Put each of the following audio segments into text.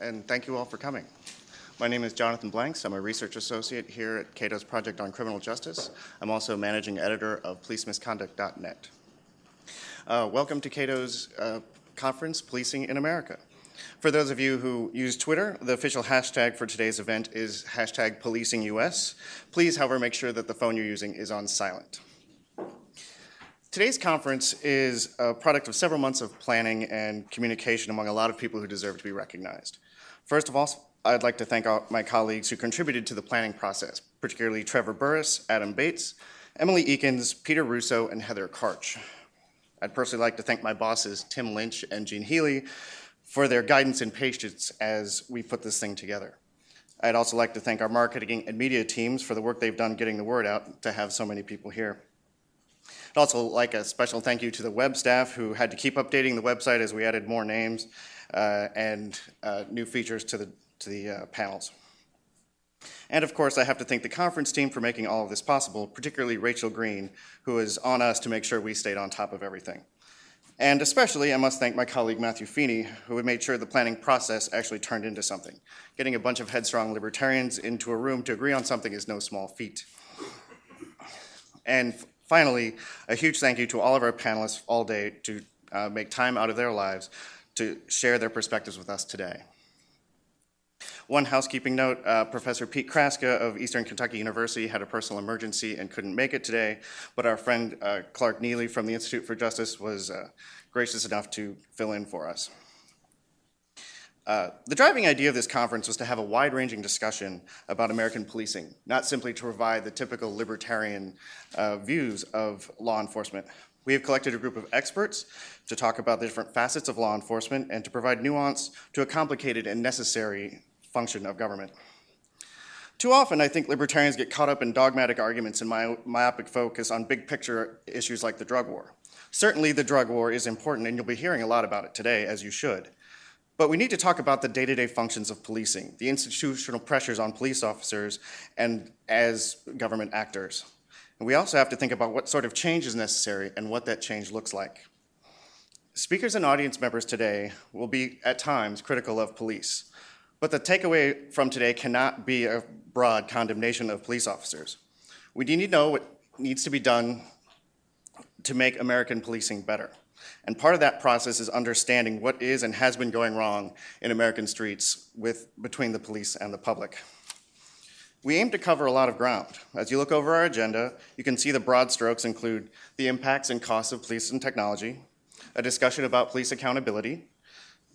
and thank you all for coming. My name is Jonathan Blanks. I'm a research associate here at Cato's Project on Criminal Justice. I'm also managing editor of policemisconduct.net. Uh, welcome to Cato's uh, conference, Policing in America. For those of you who use Twitter, the official hashtag for today's event is hashtag policingUS. Please, however, make sure that the phone you're using is on silent. Today's conference is a product of several months of planning and communication among a lot of people who deserve to be recognized. First of all, I'd like to thank all my colleagues who contributed to the planning process, particularly Trevor Burrus, Adam Bates, Emily Ekins, Peter Russo, and Heather Karch. I'd personally like to thank my bosses, Tim Lynch and Gene Healy, for their guidance and patience as we put this thing together. I'd also like to thank our marketing and media teams for the work they've done getting the word out to have so many people here. I'd also like a special thank you to the web staff who had to keep updating the website as we added more names and uh, new features to the, to the uh, panels. And of course, I have to thank the conference team for making all of this possible, particularly Rachel Green, who is on us to make sure we stayed on top of everything. And especially, I must thank my colleague Matthew Feeney, who made sure the planning process actually turned into something. Getting a bunch of headstrong libertarians into a room to agree on something is no small feat. And Finally, a huge thank you to all of our panelists all day to uh, make time out of their lives to share their perspectives with us today. One housekeeping note uh, Professor Pete Kraska of Eastern Kentucky University had a personal emergency and couldn't make it today, but our friend uh, Clark Neily from the Institute for Justice was uh, gracious enough to fill in for us. Uh, the driving idea of this conference was to have a wide ranging discussion about American policing, not simply to provide the typical libertarian uh, views of law enforcement. We have collected a group of experts to talk about the different facets of law enforcement and to provide nuance to a complicated and necessary function of government. Too often, I think libertarians get caught up in dogmatic arguments and myopic focus on big picture issues like the drug war. Certainly, the drug war is important, and you'll be hearing a lot about it today, as you should. But we need to talk about the day to day functions of policing, the institutional pressures on police officers and as government actors. And we also have to think about what sort of change is necessary and what that change looks like. Speakers and audience members today will be at times critical of police, but the takeaway from today cannot be a broad condemnation of police officers. We need to know what needs to be done to make American policing better. And part of that process is understanding what is and has been going wrong in American streets with, between the police and the public. We aim to cover a lot of ground. As you look over our agenda, you can see the broad strokes include the impacts and costs of police and technology, a discussion about police accountability,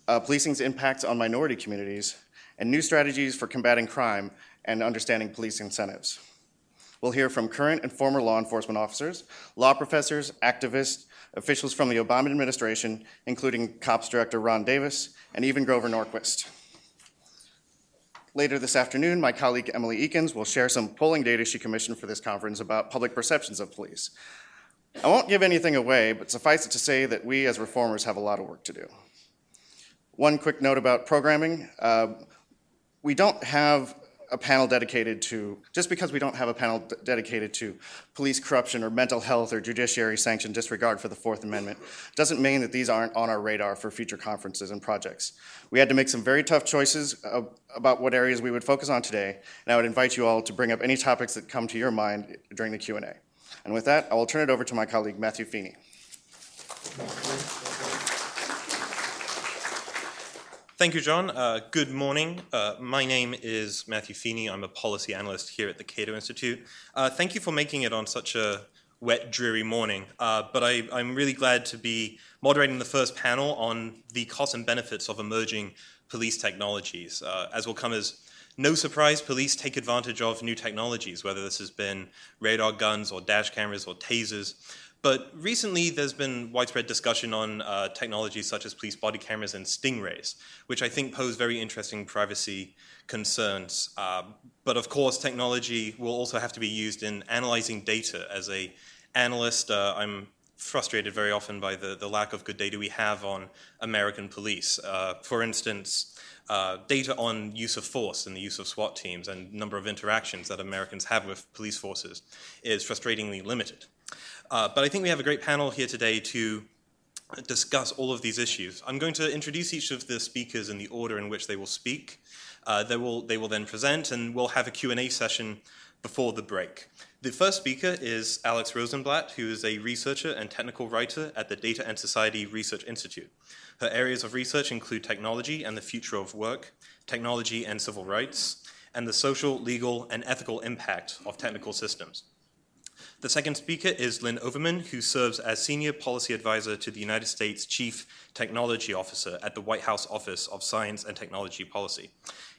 uh, policing's impacts on minority communities, and new strategies for combating crime and understanding police incentives. We'll hear from current and former law enforcement officers, law professors, activists, officials from the Obama administration, including COPS Director Ron Davis, and even Grover Norquist. Later this afternoon, my colleague Emily Ekins will share some polling data she commissioned for this conference about public perceptions of police. I won't give anything away, but suffice it to say that we as reformers have a lot of work to do. One quick note about programming. Uh, we don't have a panel dedicated to, just because we don't have a panel d- dedicated to police corruption or mental health or judiciary sanctioned disregard for the Fourth Amendment, doesn't mean that these aren't on our radar for future conferences and projects. We had to make some very tough choices about what areas we would focus on today, and I would invite you all to bring up any topics that come to your mind during the Q&A. And with that, I will turn it over to my colleague Matthew Feeney. Thank you, John. Uh, good morning. Uh, my name is Matthew Feeney. I'm a policy analyst here at the Cato Institute. Uh, thank you for making it on such a wet, dreary morning. Uh, but I, am really glad to be moderating the first panel on the costs and benefits of emerging police technologies. Uh, as will come as no surprise, police take advantage of new technologies, whether this has been radar guns or dash cameras or tasers. But recently, there's been widespread discussion on uh, technologies such as police body cameras and stingrays, which I think pose very interesting privacy concerns. Uh, but of course, technology will also have to be used in analyzing data. As a analyst, uh, I'm frustrated very often by the, the lack of good data we have on American police. Uh, for instance, uh, data on use of force and the use of SWAT teams and number of interactions that Americans have with police forces is frustratingly limited. Uh, but I think we have a great panel here today to discuss all of these issues. I'm going to introduce each of the speakers in the order in which they will speak. Uh, they, will, they will then present, and we'll have a Q&A session before the break. The first speaker is Alex Rosenblat, who is a researcher and technical writer at the Data and Society Research Institute. Her areas of research include technology and the future of work, technology and civil rights, and the social, legal, and ethical impact of technical systems. The second speaker is Lynn Overmann, who serves as Senior Policy Advisor to the United States Chief Technology Officer at the White House Office of Science and Technology Policy.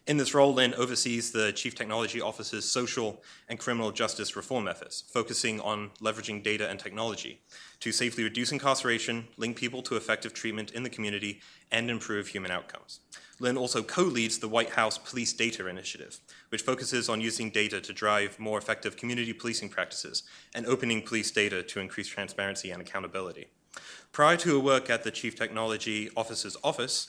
In this role, Lynn oversees the Chief Technology Officer's social and criminal justice reform efforts, focusing on leveraging data and technology to safely reduce incarceration, link people to effective treatment in the community, and improve human outcomes. Lynn also co leads the White House Police Data Initiative, which focuses on using data to drive more effective community policing practices and opening police data to increase transparency and accountability. Prior to her work at the Chief Technology Officer's office,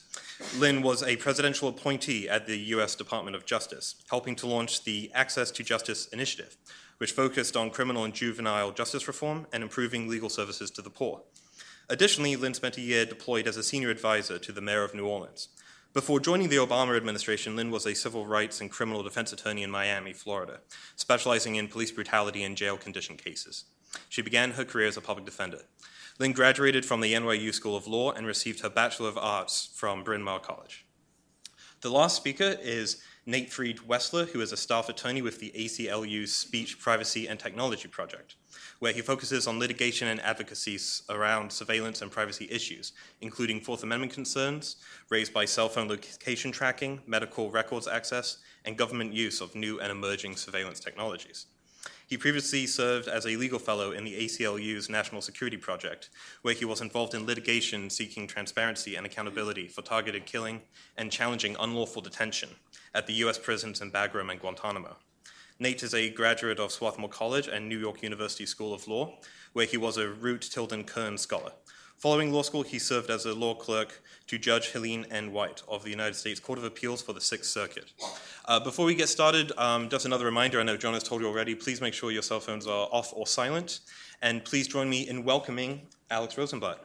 Lynn was a presidential appointee at the US Department of Justice, helping to launch the Access to Justice Initiative, which focused on criminal and juvenile justice reform and improving legal services to the poor. Additionally, Lynn spent a year deployed as a senior advisor to the mayor of New Orleans. Before joining the Obama administration, Lynn was a civil rights and criminal defense attorney in Miami, Florida, specializing in police brutality and jail condition cases. She began her career as a public defender. Lynn graduated from the NYU School of Law and received her Bachelor of Arts from Bryn Mawr College. The last speaker is Nate Freed Wessler, who is a staff attorney with the ACLU's Speech, Privacy, and Technology Project, where he focuses on litigation and advocacy around surveillance and privacy issues, including Fourth Amendment concerns raised by cell phone location tracking, medical records access, and government use of new and emerging surveillance technologies. He previously served as a legal fellow in the ACLU's National Security Project, where he was involved in litigation seeking transparency and accountability for targeted killing and challenging unlawful detention at the U.S. prisons in Bagram and Guantanamo. Nate is a graduate of Swarthmore College and New York University School of Law, where he was a Root Tilden Kern Scholar. Following law school, he served as a law clerk to Judge Helene N. White of the United States Court of Appeals for the Sixth Circuit. Uh, before we get started, um, just another reminder I know John has told you already please make sure your cell phones are off or silent, and please join me in welcoming Alex Rosenblat.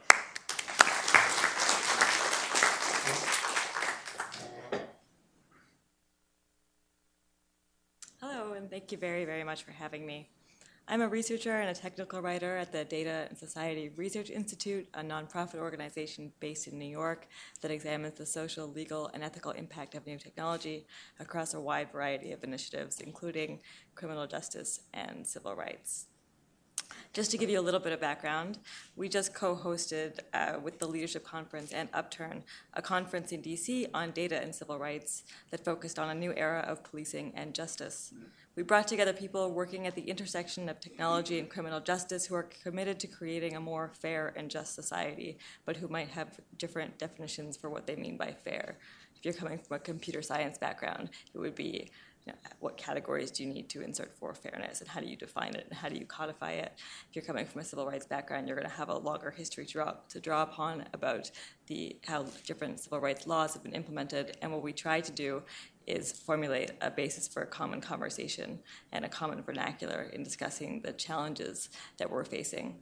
Hello, and thank you very, very much for having me. I'm a researcher and a technical writer at the Data and Society Research Institute, a nonprofit organization based in New York that examines the social, legal, and ethical impact of new technology across a wide variety of initiatives, including criminal justice and civil rights. Just to give you a little bit of background, we just co hosted uh, with the Leadership Conference and Upturn a conference in DC on data and civil rights that focused on a new era of policing and justice. We brought together people working at the intersection of technology and criminal justice who are committed to creating a more fair and just society, but who might have different definitions for what they mean by fair. If you're coming from a computer science background, it would be you know, what categories do you need to insert for fairness and how do you define it and how do you codify it? If you're coming from a civil rights background, you're going to have a longer history to draw, to draw upon about the, how different civil rights laws have been implemented. And what we try to do is formulate a basis for a common conversation and a common vernacular in discussing the challenges that we're facing.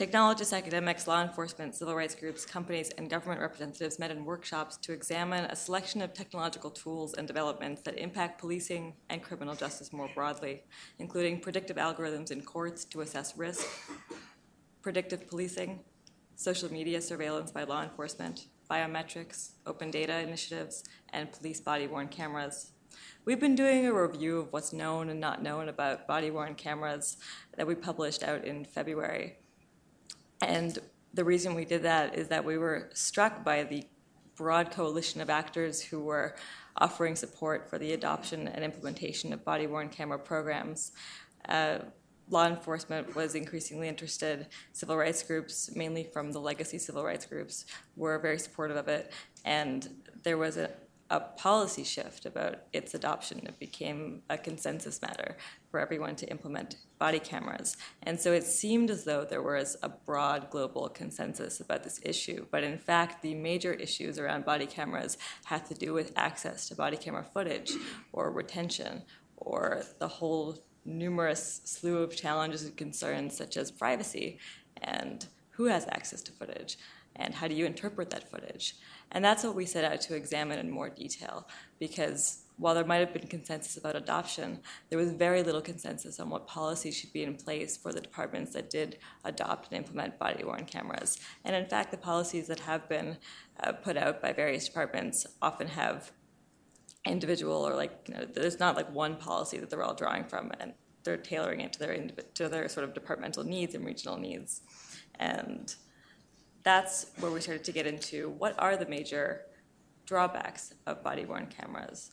Technologists, academics, law enforcement, civil rights groups, companies, and government representatives met in workshops to examine a selection of technological tools and developments that impact policing and criminal justice more broadly, including predictive algorithms in courts to assess risk, predictive policing, social media surveillance by law enforcement, biometrics, open data initiatives, and police body worn cameras. We've been doing a review of what's known and not known about body worn cameras that we published out in February. And the reason we did that is that we were struck by the broad coalition of actors who were offering support for the adoption and implementation of body worn camera programs. Uh, law enforcement was increasingly interested. Civil rights groups, mainly from the legacy civil rights groups, were very supportive of it. And there was a, a policy shift about its adoption. It became a consensus matter for everyone to implement body cameras. And so it seemed as though there was a broad global consensus about this issue. But in fact, the major issues around body cameras had to do with access to body camera footage or retention or the whole numerous slew of challenges and concerns such as privacy and who has access to footage, and how do you interpret that footage? And that's what we set out to examine in more detail, because while there might have been consensus about adoption, there was very little consensus on what policies should be in place for the departments that did adopt and implement body worn cameras. And in fact, the policies that have been uh, put out by various departments often have individual or like you know, there's not like one policy that they're all drawing from, and they're tailoring it to their to their sort of departmental needs and regional needs, and that's where we started to get into what are the major drawbacks of body worn cameras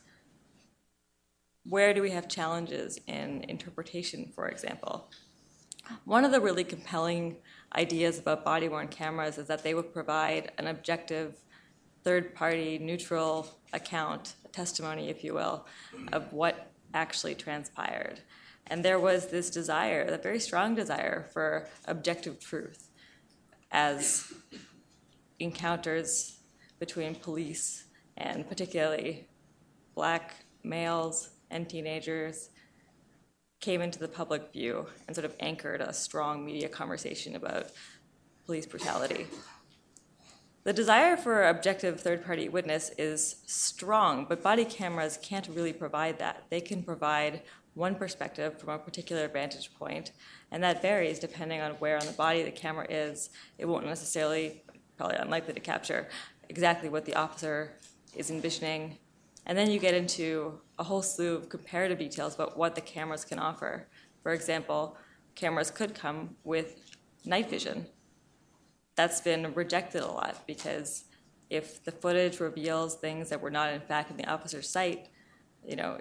where do we have challenges in interpretation, for example? One of the really compelling ideas about body worn cameras is that they would provide an objective, third party, neutral account, testimony, if you will, of what actually transpired. And there was this desire, a very strong desire for objective truth as encounters between police and particularly black males and teenagers came into the public view and sort of anchored a strong media conversation about police brutality. The desire for objective third party witness is strong, but body cameras can't really provide that. They can provide one perspective from a particular vantage point, and that varies depending on where on the body the camera is. It won't necessarily, probably unlikely to capture exactly what the officer is envisioning and then you get into a whole slew of comparative details about what the cameras can offer. For example, cameras could come with night vision. That's been rejected a lot because if the footage reveals things that were not in fact in the officer's sight, you know,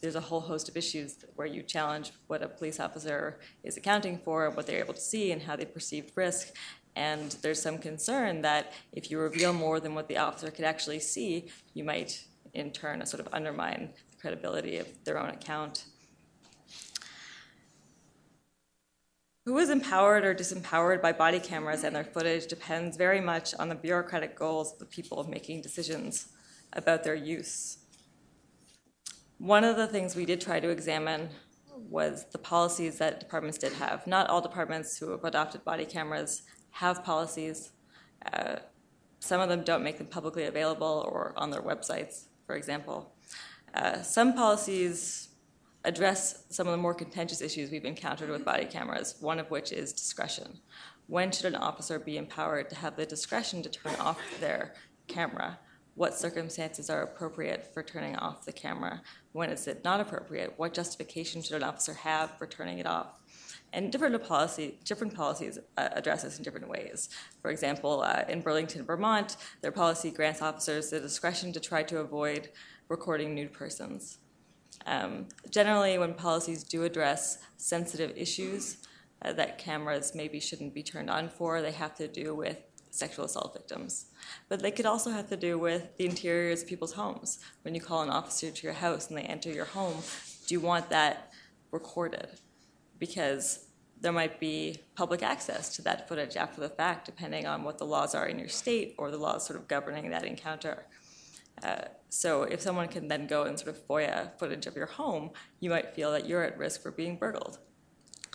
there's a whole host of issues where you challenge what a police officer is accounting for, what they're able to see, and how they perceive risk. And there's some concern that if you reveal more than what the officer could actually see, you might in turn sort of undermine the credibility of their own account. Who is empowered or disempowered by body cameras and their footage depends very much on the bureaucratic goals of the people making decisions about their use. One of the things we did try to examine was the policies that departments did have. Not all departments who have adopted body cameras have policies. Uh, some of them don't make them publicly available or on their websites for example. Uh, some policies address some of the more contentious issues we've encountered with body cameras, one of which is discretion. When should an officer be empowered to have the discretion to turn off their camera? What circumstances are appropriate for turning off the camera? When is it not appropriate? What justification should an officer have for turning it off? And different policy, different policies uh, address this in different ways. For example, uh, in Burlington, Vermont, their policy grants officers the discretion to try to avoid recording nude persons. Um, generally, when policies do address sensitive issues uh, that cameras maybe shouldn't be turned on for, they have to do with sexual assault victims. But they could also have to do with the interiors of people's homes. When you call an officer to your house and they enter your home, do you want that recorded? because there might be public access to that footage after the fact, depending on what the laws are in your state or the laws sort of governing that encounter. Uh, so if someone can then go and sort of FOIA footage of your home, you might feel that you're at risk for being burgled.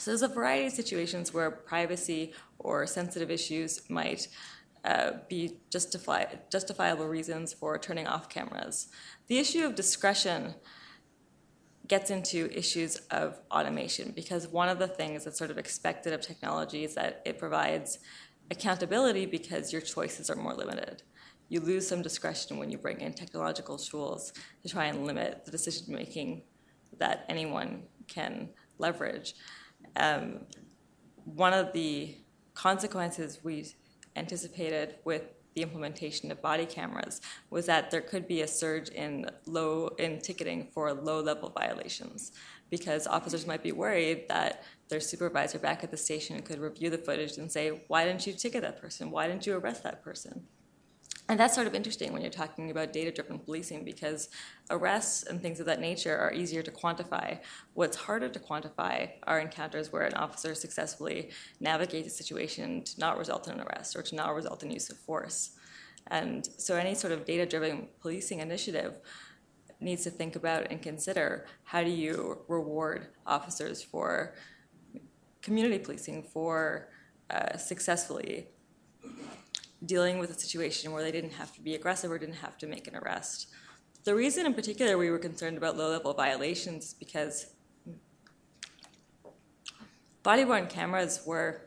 So there's a variety of situations where privacy or sensitive issues might uh, be justifiable reasons for turning off cameras. The issue of discretion gets into issues of automation because one of the things that's sort of expected of technology is that it provides accountability because your choices are more limited. You lose some discretion when you bring in technological tools to try and limit the decision making that anyone can leverage. Um, one of the consequences we anticipated with the implementation of body cameras was that there could be a surge in low in ticketing for low level violations because officers might be worried that their supervisor back at the station could review the footage and say why didn't you ticket that person? Why didn't you arrest that person and that's sort of interesting when you're talking about data driven policing because arrests and things of that nature are easier to quantify. What's harder to quantify are encounters where an officer successfully navigates a situation to not result in an arrest or to not result in use of force. And so any sort of data driven policing initiative needs to think about and consider how do you reward officers for community policing, for uh, successfully dealing with a situation where they didn't have to be aggressive or didn't have to make an arrest. The reason in particular we were concerned about low level violations is because body worn cameras were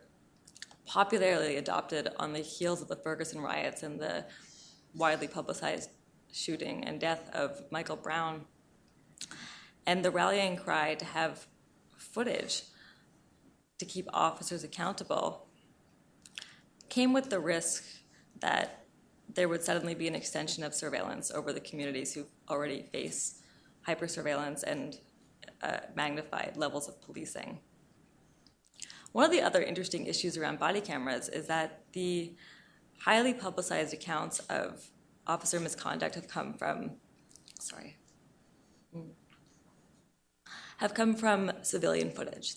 popularly adopted on the heels of the Ferguson riots and the widely publicized shooting and death of Michael Brown. And the rallying cry to have footage to keep officers accountable came with the risk that there would suddenly be an extension of surveillance over the communities who already face hyper surveillance and uh, magnified levels of policing. One of the other interesting issues around body cameras is that the highly publicized accounts of officer misconduct have come from, sorry, have come from civilian footage,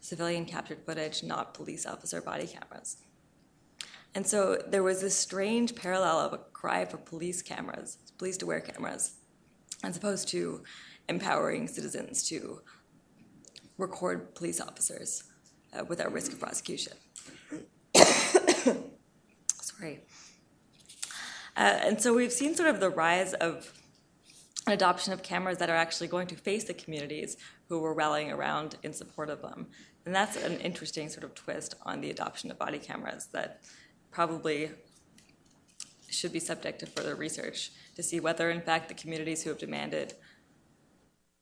civilian captured footage, not police officer body cameras. And so there was this strange parallel of a cry for police cameras, police to wear cameras, as opposed to empowering citizens to record police officers uh, without risk of prosecution. Sorry. Uh, and so we've seen sort of the rise of an adoption of cameras that are actually going to face the communities who were rallying around in support of them. And that's an interesting sort of twist on the adoption of body cameras that probably should be subject to further research to see whether, in fact, the communities who have demanded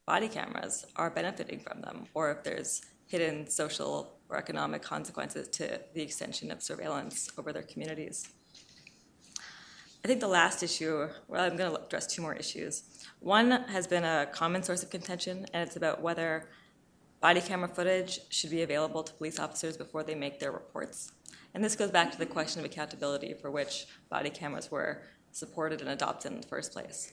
body cameras are benefiting from them or if there's hidden social or economic consequences to the extension of surveillance over their communities. I think the last issue, well, I'm going to address two more issues. One has been a common source of contention, and it's about whether body camera footage should be available to police officers before they make their reports. And this goes back to the question of accountability for which body cameras were supported and adopted in the first place.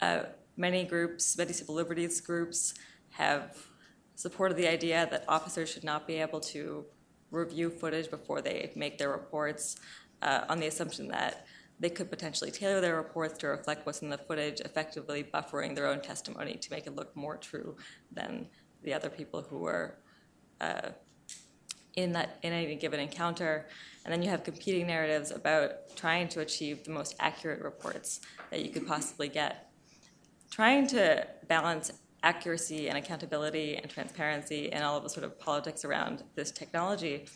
Uh, many groups, many civil liberties groups, have supported the idea that officers should not be able to review footage before they make their reports uh, on the assumption that they could potentially tailor their reports to reflect what's in the footage, effectively buffering their own testimony to make it look more true than the other people who were uh, in that in any given encounter. And then you have competing narratives about trying to achieve the most accurate reports that you could possibly get. Trying to balance accuracy and accountability and transparency and all of the sort of politics around this technology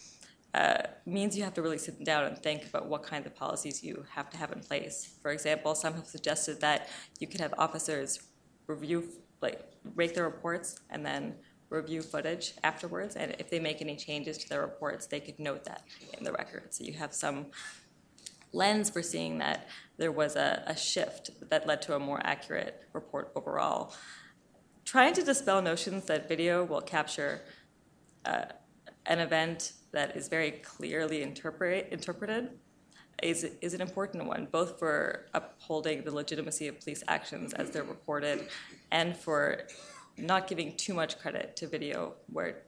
uh, means you have to really sit down and think about what kinds of policies you have to have in place. For example, some have suggested that you could have officers review, like, rate their reports and then review footage afterwards. And if they make any changes to their reports, they could note that in the record. So you have some lens for seeing that there was a, a shift that led to a more accurate report overall. Trying to dispel notions that video will capture uh, an event that is very clearly interpret, interpreted is, is an important one, both for upholding the legitimacy of police actions as they're reported and for not giving too much credit to video, where,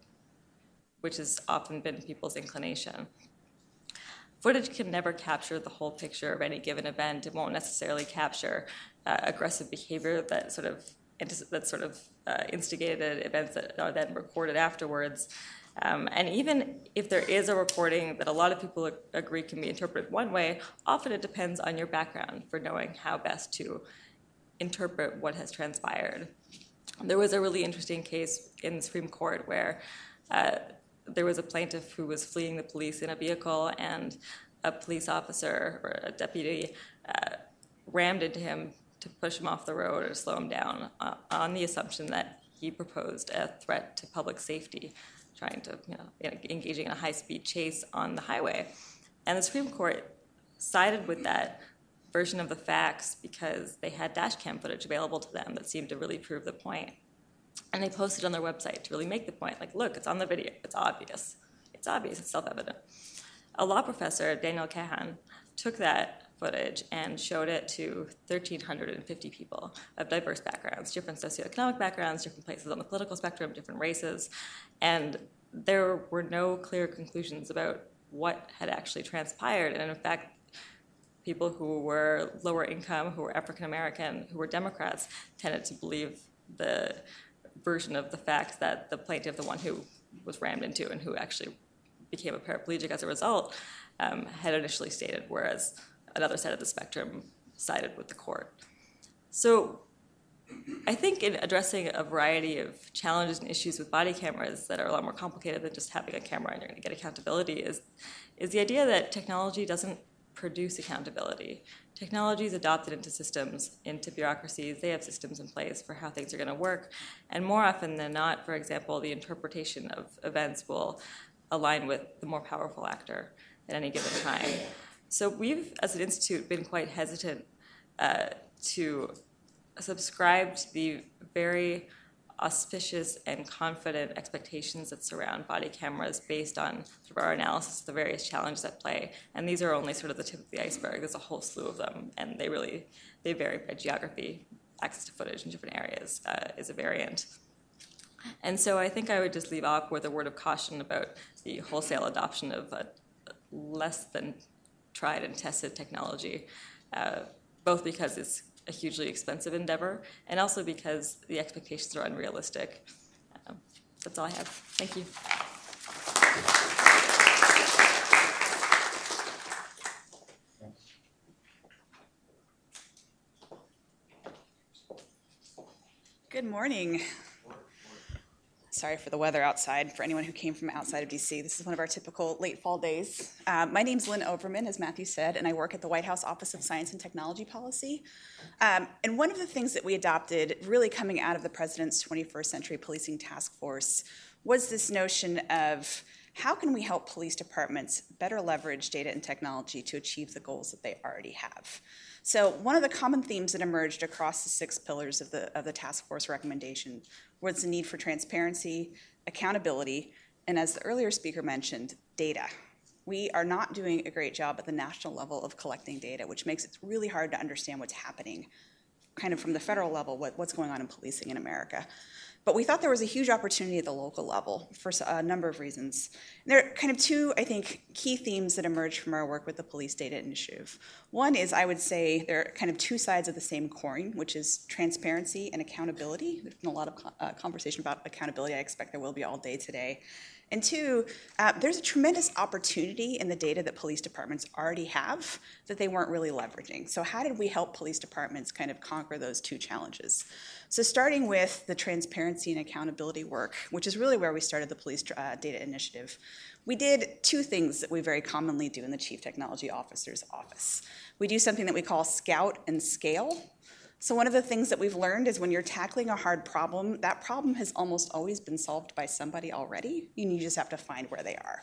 which has often been people's inclination. Footage can never capture the whole picture of any given event. It won't necessarily capture uh, aggressive behavior that sort of that sort of uh, instigated events that are then recorded afterwards. Um, and even if there is a recording that a lot of people agree can be interpreted one way, often it depends on your background for knowing how best to interpret what has transpired. There was a really interesting case in the Supreme Court where uh, there was a plaintiff who was fleeing the police in a vehicle, and a police officer or a deputy uh, rammed into him to push him off the road or slow him down uh, on the assumption that he proposed a threat to public safety trying to, you know, engaging in a high speed chase on the highway. And the Supreme Court sided with that version of the facts because they had dash cam footage available to them that seemed to really prove the point. And they posted on their website to really make the point like, look, it's on the video, it's obvious. It's obvious, it's self evident. A law professor, Daniel Kahan, took that footage and showed it to 1,350 people of diverse backgrounds, different socioeconomic backgrounds, different places on the political spectrum, different races. And there were no clear conclusions about what had actually transpired. And in fact, people who were lower income, who were African American, who were Democrats, tended to believe the version of the facts that the plaintiff, the one who was rammed into and who actually became a paraplegic as a result, um, had initially stated, whereas another side of the spectrum sided with the court. So I think in addressing a variety of challenges and issues with body cameras that are a lot more complicated than just having a camera and you're going to get accountability is, is the idea that technology doesn't produce accountability. Technology is adopted into systems, into bureaucracies. They have systems in place for how things are going to work. And more often than not, for example, the interpretation of events will align with the more powerful actor at any given time. So we've, as an institute, been quite hesitant uh, to subscribe to the very auspicious and confident expectations that surround body cameras based on our analysis of the various challenges at play. And these are only sort of the tip of the iceberg. There's a whole slew of them, and they really they vary by geography. Access to footage in different areas uh, is a variant. And so I think I would just leave off with a word of caution about the wholesale adoption of a less than tried and tested technology, uh, both because it's a hugely expensive endeavor, and also because the expectations are unrealistic. Um, that's all I have. Thank you. Good morning. Sorry for the weather outside for anyone who came from outside of DC. This is one of our typical late fall days. Uh, my name's Lynn Overmann, as Matthew said, and I work at the White House Office of Science and Technology Policy. Um, and one of the things that we adopted, really coming out of the President's 21st Century Policing Task Force, was this notion of how can we help police departments better leverage data and technology to achieve the goals that they already have? So one of the common themes that emerged across the six pillars of the, of the task force recommendation was the need for transparency, accountability, and as the earlier speaker mentioned, data. We are not doing a great job at the national level of collecting data, which makes it really hard to understand what's happening kind of from the federal level, what, what's going on in policing in America. But we thought there was a huge opportunity at the local level for a number of reasons. And there are kind of two, I think, key themes that emerged from our work with the Police Data Initiative. One is, I would say, there are kind of two sides of the same coin, which is transparency and accountability. There's been a lot of uh, conversation about accountability. I expect there will be all day today. And two, uh, there's a tremendous opportunity in the data that police departments already have that they weren't really leveraging. So, how did we help police departments kind of conquer those two challenges? So, starting with the transparency and accountability work, which is really where we started the Police uh, Data Initiative, we did two things that we very commonly do in the Chief Technology Officer's office. We do something that we call scout and scale. So, one of the things that we've learned is when you're tackling a hard problem, that problem has almost always been solved by somebody already, and you just have to find where they are.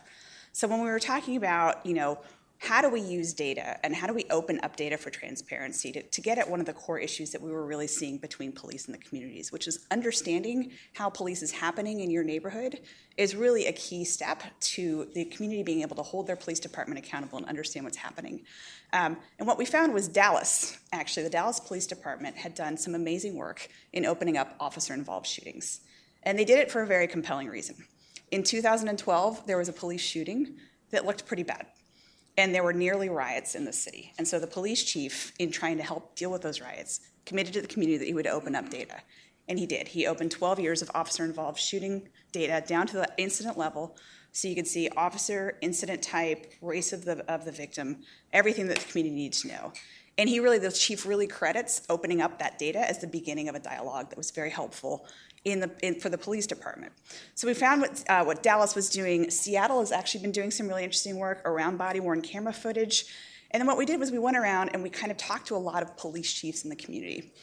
So, when we were talking about, you know, how do we use data and how do we open up data for transparency to, to get at one of the core issues that we were really seeing between police and the communities, which is understanding how police is happening in your neighborhood is really a key step to the community being able to hold their police department accountable and understand what's happening. Um, and what we found was Dallas, actually, the Dallas Police Department had done some amazing work in opening up officer involved shootings. And they did it for a very compelling reason. In 2012, there was a police shooting that looked pretty bad and there were nearly riots in the city. And so the police chief, in trying to help deal with those riots, committed to the community that he would open up data. And he did. He opened 12 years of officer involved shooting data down to the incident level so you could see officer, incident type, race of the, of the victim, everything that the community needs to know. And he really, the chief really credits opening up that data as the beginning of a dialogue that was very helpful in the, in, for the police department. So we found what, uh, what Dallas was doing. Seattle has actually been doing some really interesting work around body worn camera footage. And then what we did was we went around and we kind of talked to a lot of police chiefs in the community.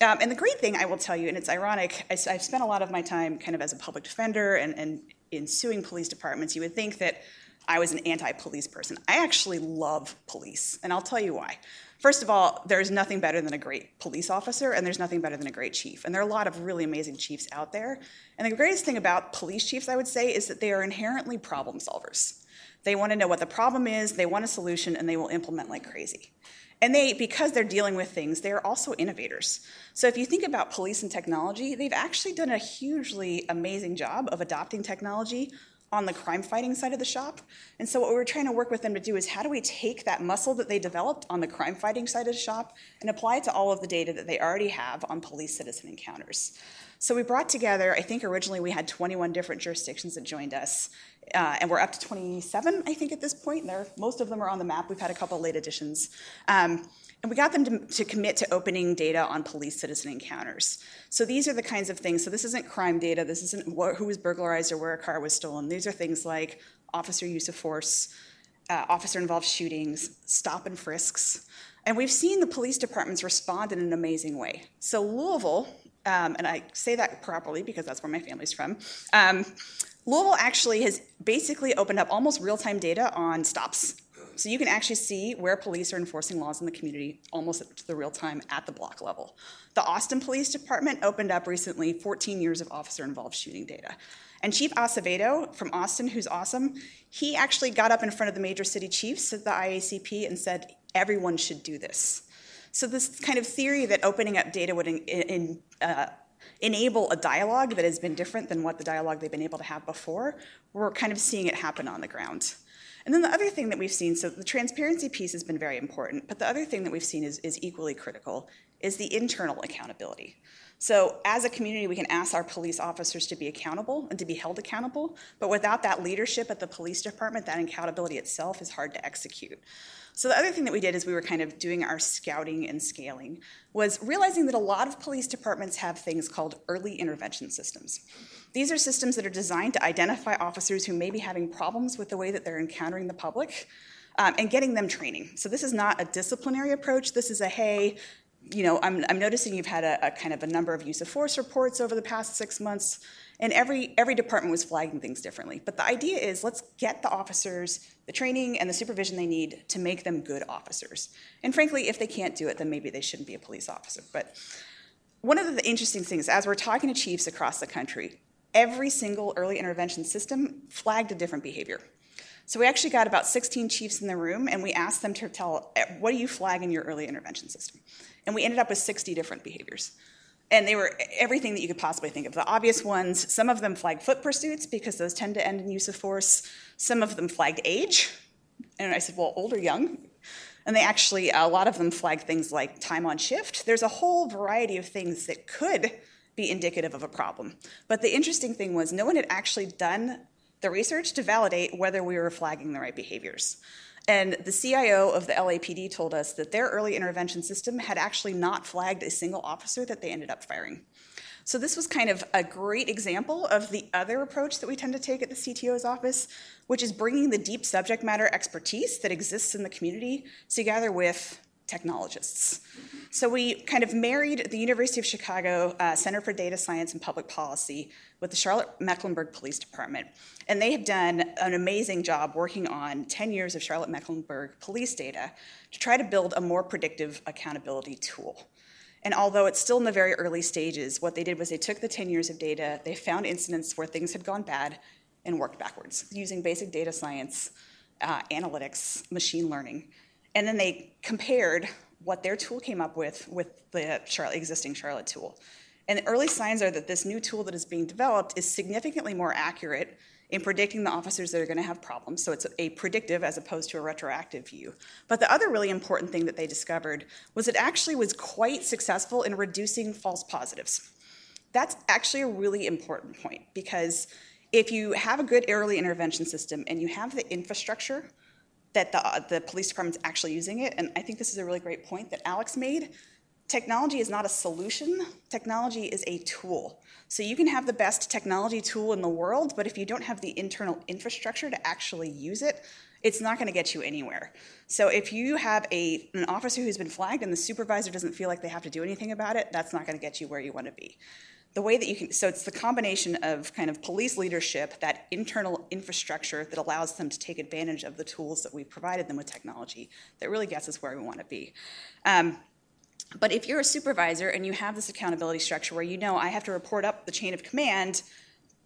Um, and the great thing I will tell you, and it's ironic, I, have spent a lot of my time kind of as a public defender and, and in suing police departments. You would think that I was an anti police person. I actually love police, and I'll tell you why. First of all, there's nothing better than a great police officer, and there's nothing better than a great chief. And there are a lot of really amazing chiefs out there. And the greatest thing about police chiefs, I would say, is that they are inherently problem solvers. They want to know what the problem is, they want a solution, and they will implement like crazy. And they, because they're dealing with things, they're also innovators. So if you think about police and technology, they've actually done a hugely amazing job of adopting technology on the crime fighting side of the shop. And so, what we were trying to work with them to do is how do we take that muscle that they developed on the crime fighting side of the shop and apply it to all of the data that they already have on police citizen encounters? So, we brought together, I think originally we had 21 different jurisdictions that joined us. Uh, and we're up to 27, I think, at this point. They're, most of them are on the map. We've had a couple late additions. Um, and we got them to, to, commit to opening data on police citizen encounters. So these are the kinds of things. So this isn't crime data. This isn't who was burglarized or where a car was stolen. These are things like officer use of force, uh, officer involved shootings, stop and frisks. And we've seen the police departments respond in an amazing way. So Louisville, um, and I say that properly because that's where my family's from. Um, Louisville actually has basically opened up almost real time data on stops so you can actually see where police are enforcing laws in the community almost to the real time at the block level. The Austin Police Department opened up recently 14 years of officer involved shooting data. And Chief Acevedo from Austin, who's awesome, he actually got up in front of the major city chiefs at the IACP and said, everyone should do this. So, this kind of theory that opening up data would in, in, uh, enable a dialogue that has been different than what the dialogue they've been able to have before, we're kind of seeing it happen on the ground. And then the other thing that we've seen, so the transparency piece has been very important, but the other thing that we've seen is, is equally critical is the internal accountability. So, as a community, we can ask our police officers to be accountable and to be held accountable, but without that leadership at the police department, that accountability itself is hard to execute. So the other thing that we did as we were kind of doing our scouting and scaling was realizing that a lot of police departments have things called early intervention systems. These are systems that are designed to identify officers who may be having problems with the way that they're encountering the public um, and getting them training. So this is not a disciplinary approach. This is a hey, you know, I'm, I'm noticing you've had a, a kind of a number of use of force reports over the past six months and every every department was flagging things differently but the idea is let's get the officers the training and the supervision they need to make them good officers. And frankly if they can't do it then maybe they shouldn't be a police officer. But one of the interesting things as we're talking to chiefs across the country every single early intervention system flagged a different behavior. So we actually got about 16 chiefs in the room and we asked them to tell what do you flag in your early intervention system? And we ended up with 60 different behaviors and they were everything that you could possibly think of. The obvious ones, some of them flagged foot pursuits because those tend to end in use of force. Some of them flagged age. And I said, well, old or young? And they actually, a lot of them flagged things like time on shift. There's a whole variety of things that could be indicative of a problem. But the interesting thing was, no one had actually done the research to validate whether we were flagging the right behaviors. And the CIO of the LAPD told us that their early intervention system had actually not flagged a single officer that they ended up firing. So, this was kind of a great example of the other approach that we tend to take at the CTO's office, which is bringing the deep subject matter expertise that exists in the community together with technologists. So we kind of married the University of Chicago uh, Center for Data Science and Public Policy with the Charlotte Mecklenburg Police Department. And they have done an amazing job working on 10 years of Charlotte Mecklenburg police data to try to build a more predictive accountability tool. And although it's still in the very early stages, what they did was they took the 10 years of data, they found incidents where things had gone bad, and worked backwards using basic data science, uh, analytics, machine learning and then they compared what their tool came up with with the Charlotte, existing Charlotte tool. And the early signs are that this new tool that is being developed is significantly more accurate in predicting the officers that are going to have problems. So it's a predictive as opposed to a retroactive view. But the other really important thing that they discovered was it actually was quite successful in reducing false positives. That's actually a really important point because if you have a good early intervention system and you have the infrastructure that the, the police department's actually using it. And I think this is a really great point that Alex made. Technology is not a solution, technology is a tool. So you can have the best technology tool in the world, but if you don't have the internal infrastructure to actually use it, it's not going to get you anywhere. So if you have a, an officer who's been flagged and the supervisor doesn't feel like they have to do anything about it, that's not going to get you where you want to be the way that you can so it's the combination of kind of police leadership that internal infrastructure that allows them to take advantage of the tools that we've provided them with technology that really gets us where we want to be. Um, but if you're a supervisor and you have this accountability structure where you know i have to report up the chain of command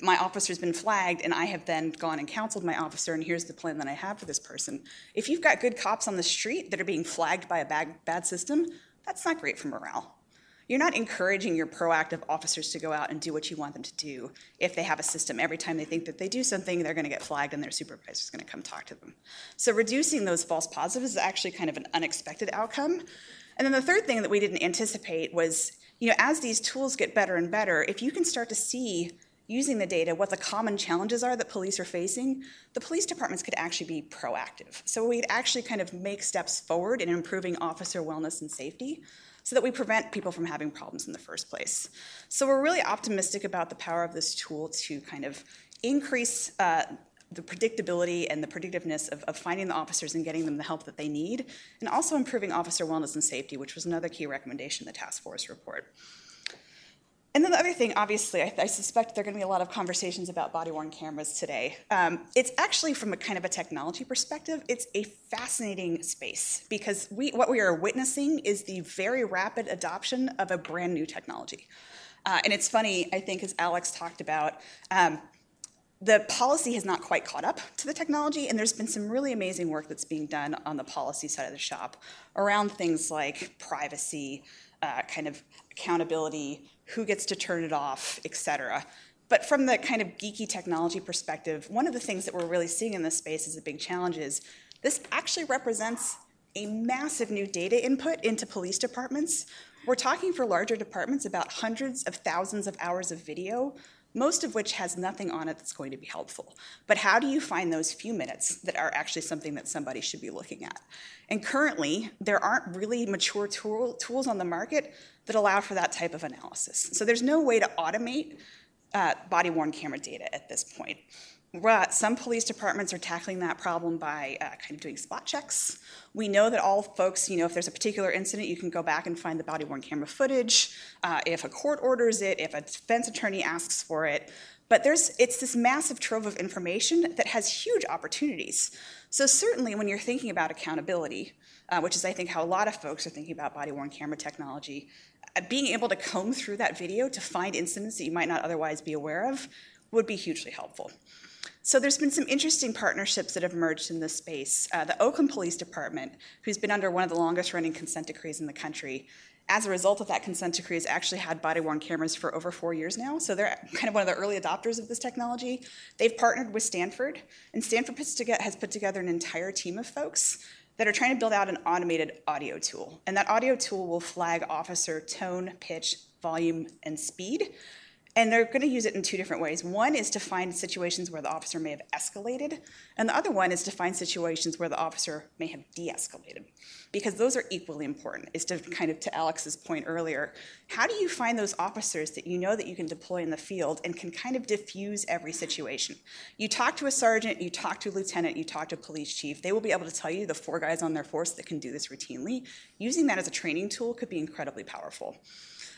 my officer's been flagged and i have then gone and counseled my officer and here's the plan that i have for this person. If you've got good cops on the street that are being flagged by a bad, bad system that's not great for morale you're not encouraging your proactive officers to go out and do what you want them to do if they have a system. Every time they think that they do something, they're going to get flagged and their supervisor is going to come talk to them. So reducing those false positives is actually kind of an unexpected outcome. And then the third thing that we didn't anticipate was, you know, as these tools get better and better, if you can start to see using the data, what the common challenges are that police are facing, the police departments could actually be proactive. So we'd actually kind of make steps forward in improving officer wellness and safety so that we prevent people from having problems in the first place. So we're really optimistic about the power of this tool to kind of increase uh, the predictability and the predictiveness of, of, finding the officers and getting them the help that they need, and also improving officer wellness and safety, which was another key recommendation in the task force report. And then the other thing, obviously, I, I suspect there are going to be a lot of conversations about body worn cameras today. Um, it's actually, from a kind of a technology perspective, it's a fascinating space because we, what we are witnessing is the very rapid adoption of a brand new technology. Uh, and it's funny, I think, as Alex talked about, um, the policy has not quite caught up to the technology, and there's been some really amazing work that's being done on the policy side of the shop around things like privacy, uh, kind of accountability, who gets to turn it off, et cetera. But from the kind of geeky technology perspective, one of the things that we're really seeing in this space as a big challenge is this actually represents a massive new data input into police departments. We're talking for larger departments about hundreds of thousands of hours of video most of which has nothing on it that's going to be helpful. But how do you find those few minutes that are actually something that somebody should be looking at? And currently, there aren't really mature tool, tools on the market that allow for that type of analysis. So there's no way to automate uh, body worn camera data at this point. Some police departments are tackling that problem by uh, kind of doing spot checks. We know that all folks, you know, if there's a particular incident, you can go back and find the body worn camera footage. Uh, if a court orders it, if a defense attorney asks for it, but there's it's this massive trove of information that has huge opportunities. So certainly, when you're thinking about accountability, uh, which is I think how a lot of folks are thinking about body worn camera technology, uh, being able to comb through that video to find incidents that you might not otherwise be aware of would be hugely helpful. So there's been some interesting partnerships that have emerged in this space. Uh, the Oakland Police Department, who's been under one of the longest running consent decrees in the country, as a result of that consent decree, has actually had body worn cameras for over four years now. So they're kind of one of the early adopters of this technology. They've partnered with Stanford, and Stanford has put together an entire team of folks that are trying to build out an automated audio tool. And that audio tool will flag officer tone, pitch, volume, and speed and they're going to use it in two different ways. One is to find situations where the officer may have escalated, and the other one is to find situations where the officer may have de escalated. Because those are equally important, is to kind of to Alex's point earlier. How do you find those officers that you know that you can deploy in the field and can kind of diffuse every situation? You talk to a sergeant, you talk to a lieutenant, you talk to a police chief, they will be able to tell you the four guys on their force that can do this routinely. Using that as a training tool could be incredibly powerful.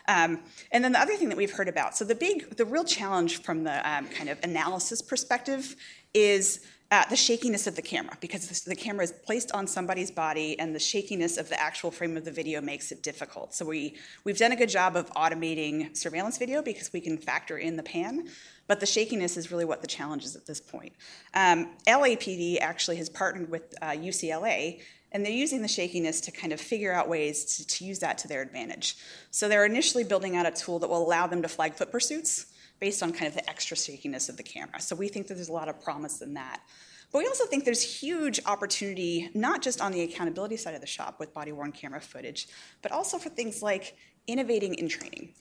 Um, and then the other thing that we've heard about, so the big, the real challenge from the um, kind of analysis perspective is uh, the shakiness of the camera because the camera is placed on somebody's body and the shakiness of the actual frame of the video makes it difficult. So we, we've done a good job of automating surveillance video because we can factor in the pan, but the shakiness is really what the challenge is at this point. Um, LAPD actually has partnered with uh, UCLA and they're using the shakiness to kind of figure out ways to, to, use that to their advantage. So they're initially building out a tool that will allow them to flag foot pursuits based on kind of the extra shakiness of the camera. So we think that there's a lot of promise in that. But we also think there's huge opportunity, not just on the accountability side of the shop with body worn camera footage, but also for things like innovating in training.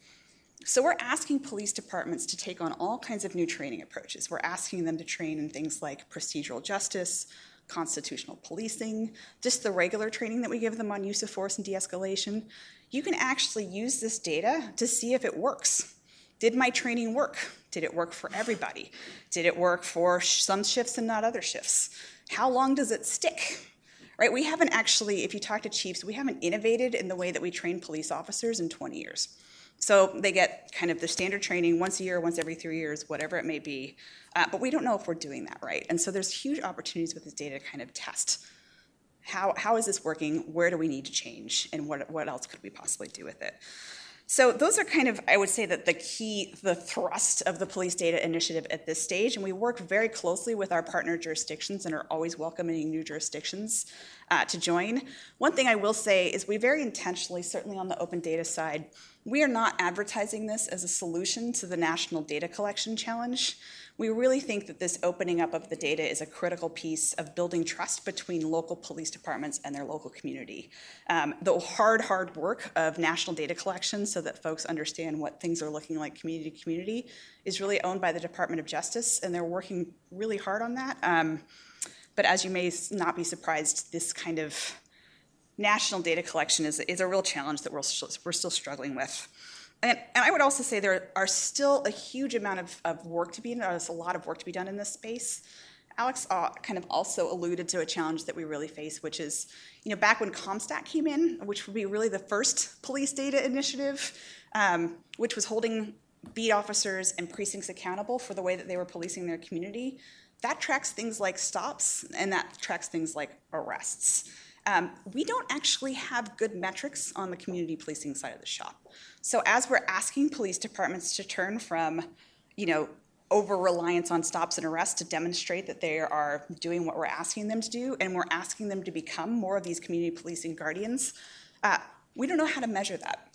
So we're asking police departments to take on all kinds of new training approaches. We're asking them to train in things like procedural justice, constitutional policing, just the regular training that we give them on use of force and de escalation, you can actually use this data to see if it works. Did my training work? Did it work for everybody? Did it work for some shifts and not other shifts? How long does it stick? Right? We haven't actually, if you talk to chiefs, we haven't innovated in the way that we train police officers in 20 years. So they get kind of the standard training once a year, once every three years, whatever it may be. Uh, but we don't know if we're doing that right. And so there's huge opportunities with this data to kind of test how, how is this working, where do we need to change, and what, what else could we possibly do with it. So those are kind of, I would say, that the key, the thrust of the police data initiative at this stage, and we work very closely with our partner jurisdictions and are always welcoming new jurisdictions uh, to join. One thing I will say is we very intentionally, certainly on the open data side, we are not advertising this as a solution to the national data collection challenge. We really think that this opening up of the data is a critical piece of building trust between local police departments and their local community. Um, the hard, hard work of national data collection so that folks understand what things are looking like community to community is really owned by the Department of Justice, and they're working really hard on that. Um, but as you may not be surprised, this kind of national data collection is, is a real challenge that we're, we're still struggling with. And, and, I would also say there are still a huge amount of, of work to be done. There's a lot of work to be done in this space. Alex uh, kind of also alluded to a challenge that we really face, which is, you know, back when CompStat came in, which would be really the first police data initiative, um, which was holding beat officers and precincts accountable for the way that they were policing their community. That tracks things like stops, and that tracks things like arrests. Um, we don't actually have good metrics on the community policing side of the shop. So as we're asking police departments to turn from, you know, over reliance on stops and arrests to demonstrate that they are doing what we're asking them to do, and we're asking them to become more of these community policing guardians, uh, we don't know how to measure that.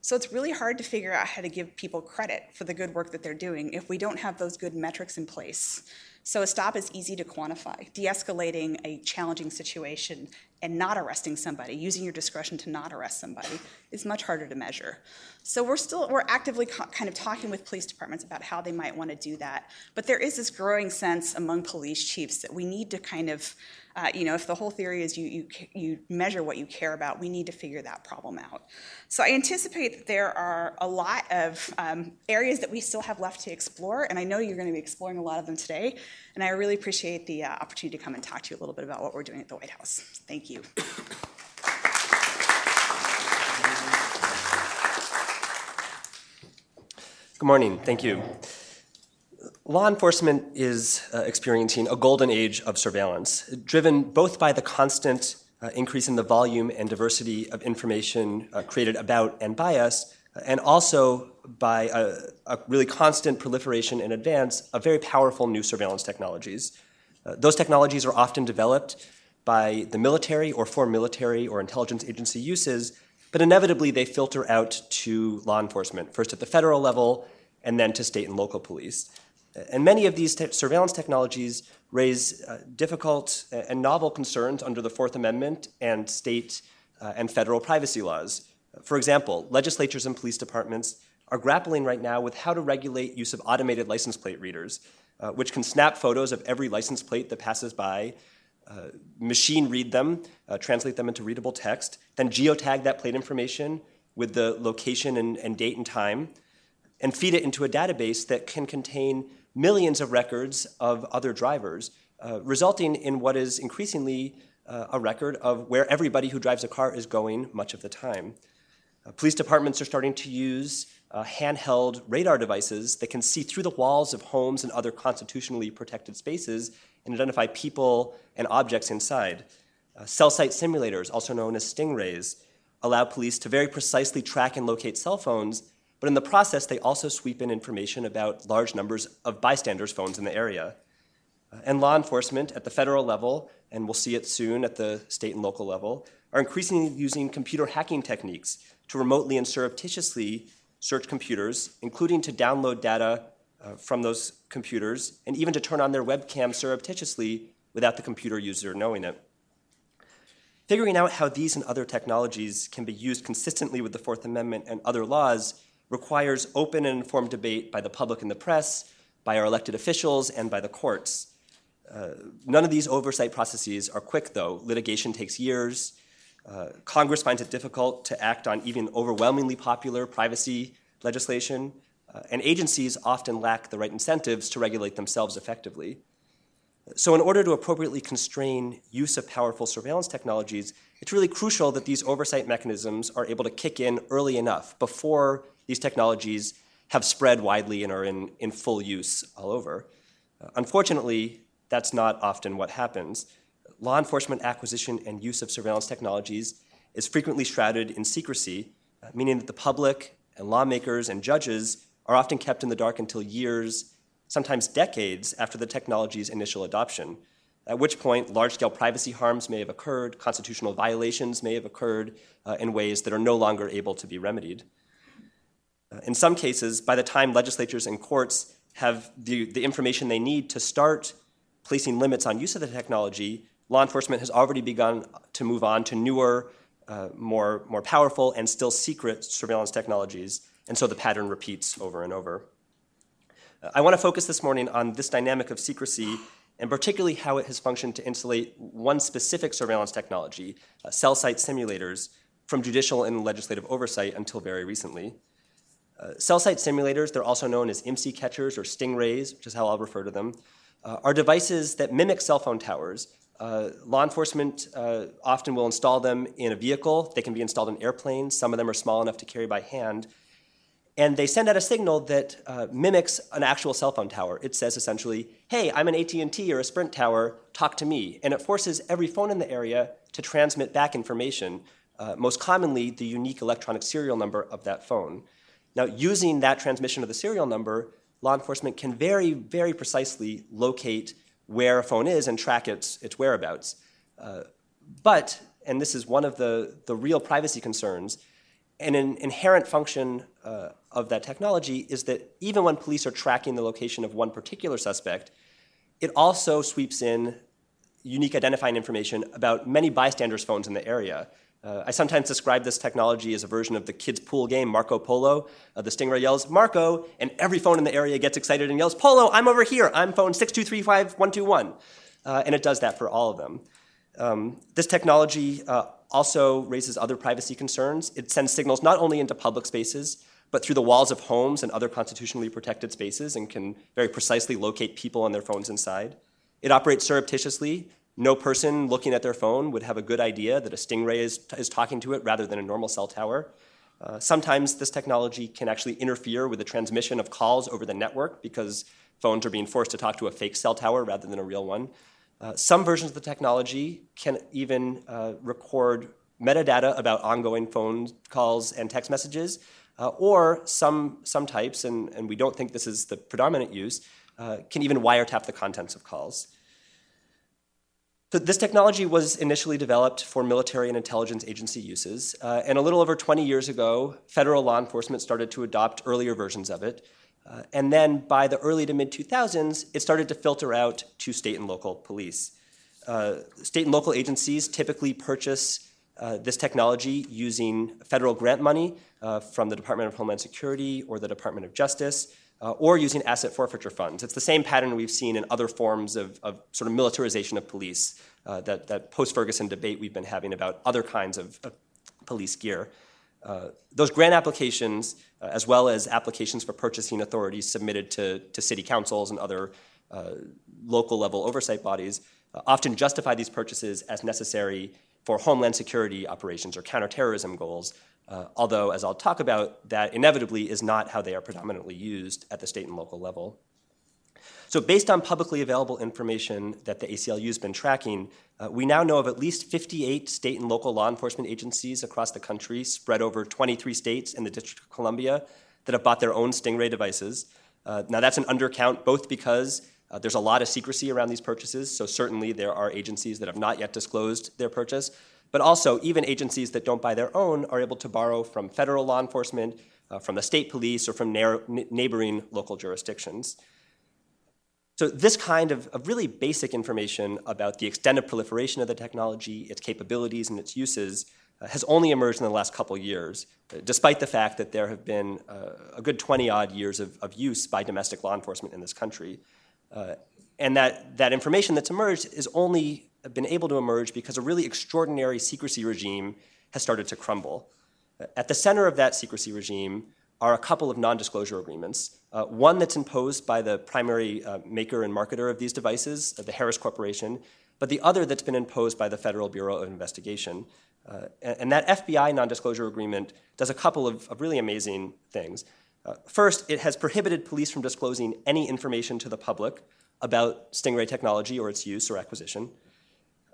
So it's really hard to figure out how to give people credit for the good work that they're doing if we don't have those good metrics in place. So a stop is easy to quantify. De escalating a challenging situation and not arresting somebody, using your discretion to not arrest somebody, is much harder to measure. So we're still we're actively co- kind of talking with police departments about how they might want to do that. But there is this growing sense among police chiefs that we need to kind of uh, you know, if the whole theory is you, you, you measure what you care about, we need to figure that problem out. So I anticipate that there are a lot of um, areas that we still have left to explore, and I know you're going to be exploring a lot of them today. And I really appreciate the uh, opportunity to come and talk to you a little bit about what we're doing at the White House. Thank you. Good morning. Thank you law enforcement is uh, experiencing a golden age of surveillance, driven both by the constant uh, increase in the volume and diversity of information uh, created about and by us, and also by a, a, really constant proliferation and advance of very powerful new surveillance technologies. Uh, those technologies are often developed by the military or for military or intelligence agency uses, but inevitably they filter out to law enforcement, first at the federal level and then to state and local police. And many of these te- surveillance technologies raise uh, difficult and novel concerns under the Fourth Amendment and state uh, and federal privacy laws. For example, legislatures and police departments are grappling right now with how to regulate use of automated license plate readers, uh, which can snap photos of every license plate that passes by, uh, machine read them, uh, translate them into readable text, then geotag that plate information with the location and, and date and time, and feed it into a database that can contain millions of records of other drivers, uh, resulting in what is increasingly uh, a record of where everybody who drives a car is going much of the time. Uh, police departments are starting to use uh, handheld radar devices that can see through the walls of homes and other constitutionally protected spaces and identify people and objects inside. Uh, cell site simulators, also known as stingrays, allow police to very precisely track and locate cell phones but in the process, they also sweep in information about large numbers of bystanders' phones in the area. Uh, and law enforcement at the federal level, and we'll see it soon at the state and local level, are increasingly using computer hacking techniques to remotely and surreptitiously search computers, including to download data uh, from those computers, and even to turn on their webcam surreptitiously without the computer user knowing it. Figuring out how these and other technologies can be used consistently with the Fourth Amendment and other laws requires open and informed debate by the public and the press, by our elected officials, and by the courts. Uh, none of these oversight processes are quick, though. Litigation takes years. Uh, Congress finds it difficult to act on even overwhelmingly popular privacy legislation, and agencies often lack the right incentives to regulate themselves effectively. So, in order to appropriately constrain use of powerful surveillance technologies, it's really crucial that these oversight mechanisms are able to kick in early enough before these technologies have spread widely and are in, in full use all over. Uh, unfortunately, that's not often what happens. Law enforcement acquisition and use of surveillance technologies is frequently shrouded in secrecy, uh, meaning that the public and lawmakers and judges are often kept in the dark until years, sometimes decades, after the technology's initial adoption, at which point large scale privacy harms may have occurred, constitutional violations may have occurred uh, in ways that are no longer able to be remedied. Uh, in some cases, by the time legislatures and courts have the, the information they need to start placing limits on use of the technology, law enforcement has already begun to move on to newer, uh, more, more powerful, and still secret surveillance technologies, and so the pattern repeats over and over. Uh, I want to focus this morning on this dynamic of secrecy and particularly how it has functioned to insulate one specific surveillance technology, uh, cell site simulators, from judicial and legislative oversight until very recently. Uh, cell site simulators, they're also known as IMSI catchers or stingrays, which is how I'll refer to them, uh, are devices that mimic cell phone towers. Uh, law enforcement uh, often will install them in a vehicle. They can be installed in airplanes. Some of them are small enough to carry by hand. And they send out a signal that uh, mimics an actual cell phone tower. It says essentially, "Hey, I'm an AT&T or a Sprint tower. Talk to me." And it forces every phone in the area to transmit back information, uh, most commonly the unique electronic serial number of that phone. Now, using that transmission of the serial number, law enforcement can very, very precisely locate where a phone is and track its, its whereabouts. Uh, but, and this is one of the, the real privacy concerns, and an inherent function uh, of that technology is that even when police are tracking the location of one particular suspect, it also sweeps in unique identifying information about many bystanders' phones in the area. Uh, I sometimes describe this technology as a version of the kids' pool game, Marco Polo. Uh, the Stingray yells, Marco, and every phone in the area gets excited and yells, Polo, I'm over here. I'm phone 6235121. Uh, and it does that for all of them. Um, this technology uh, also raises other privacy concerns. It sends signals not only into public spaces, but through the walls of homes and other constitutionally protected spaces and can very precisely locate people on their phones inside. It operates surreptitiously, no person looking at their phone would have a good idea that a stingray is, is talking to it rather than a normal cell tower. Uh, sometimes this technology can actually interfere with the transmission of calls over the network because phones are being forced to talk to a fake cell tower rather than a real one. Uh, some versions of the technology can even uh, record metadata about ongoing phone calls and text messages, uh, or some, some types, and, and we don't think this is the predominant use, uh, can even wiretap the contents of calls. So this technology was initially developed for military and intelligence agency uses, uh, and a little over 20 years ago, federal law enforcement started to adopt earlier versions of it. Uh, and then by the early to mid 2000s, it started to filter out to state and local police. Uh, state and local agencies typically purchase uh, this technology using federal grant money uh, from the Department of Homeland Security or the Department of Justice uh, or using asset forfeiture funds. It's the same pattern we've seen in other forms of, of sort of militarization of police, uh, that, that post Ferguson debate we've been having about other kinds of, of police gear. Uh, those grant applications, uh, as well as applications for purchasing authorities submitted to, to city councils and other uh, local level oversight bodies, uh, often justify these purchases as necessary for homeland security operations or counterterrorism goals, uh, although, as I'll talk about, that inevitably is not how they are predominantly used at the state and local level. So, based on publicly available information that the ACLU has been tracking, uh, we now know of at least 58 state and local law enforcement agencies across the country, spread over 23 states and the District of Columbia, that have bought their own Stingray devices. Uh, now, that's an undercount, both because uh, there's a lot of secrecy around these purchases, so certainly there are agencies that have not yet disclosed their purchase, but also, even agencies that don't buy their own are able to borrow from federal law enforcement, uh, from the state police, or from na- neighboring local jurisdictions. So, this kind of, of, really basic information about the extent of proliferation of the technology, its capabilities, and its uses uh, has only emerged in the last couple years, uh, despite the fact that there have been uh, a good 20 odd years of, of, use by domestic law enforcement in this country. Uh, and that, that information that's emerged has only been able to emerge because a really extraordinary secrecy regime has started to crumble. At the center of that secrecy regime are a couple of non disclosure agreements. Uh, one that's imposed by the primary uh, maker and marketer of these devices, uh, the Harris Corporation, but the other that's been imposed by the Federal Bureau of Investigation. Uh, and, and, that FBI non disclosure agreement does a couple of, of really amazing things. Uh, first, it has prohibited police from disclosing any information to the public about Stingray technology or its use or acquisition.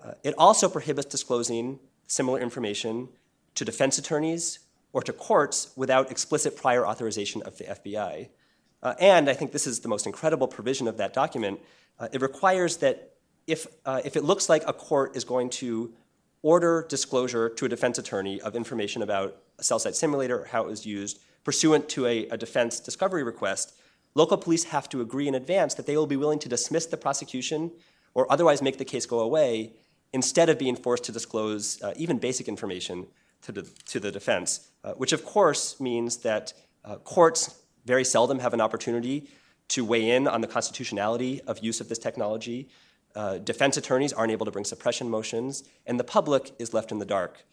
Uh, it also prohibits disclosing similar information to defense attorneys or to courts without explicit prior authorization of the FBI. Uh, and I think this is the most incredible provision of that document. Uh, it requires that if, uh, if it looks like a court is going to order disclosure to a defense attorney of information about a cell site simulator or how it was used pursuant to a, a defense discovery request, local police have to agree in advance that they will be willing to dismiss the prosecution or otherwise make the case go away instead of being forced to disclose uh, even basic information to the, to the defense, uh, which of course means that uh, courts very seldom have an opportunity to weigh in on the constitutionality of use of this technology. Uh, defense attorneys aren't able to bring suppression motions, and the public is left in the dark.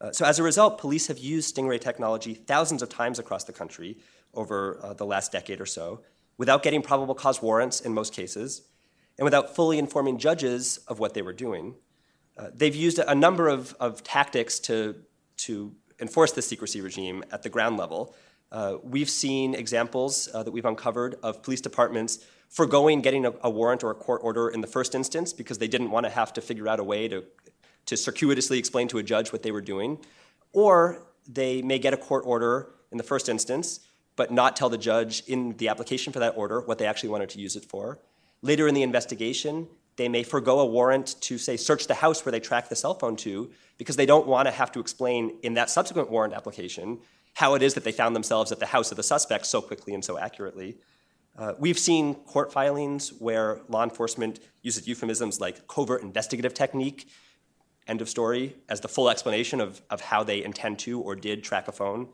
Uh, so, as a result, police have used Stingray technology thousands of times across the country over uh, the last decade or so without getting probable cause warrants in most cases and without fully informing judges of what they were doing. Uh, they've used a number of, of tactics to, to enforce the secrecy regime at the ground level. Uh, we've seen examples uh, that we've uncovered of police departments foregoing getting a, a, warrant or a court order in the first instance because they didn't want to have to figure out a way to, to circuitously explain to a judge what they were doing. Or they may get a court order in the first instance, but not tell the judge in the application for that order what they actually wanted to use it for. Later in the investigation, they may forego a warrant to, say, search the house where they track the cell phone to because they don't want to have to explain in that subsequent warrant application how it is that they found themselves at the house of the suspect so quickly and so accurately. Uh, we've seen court filings where law enforcement uses euphemisms like covert investigative technique, end of story, as the full explanation of, of how they intend to or did track a phone.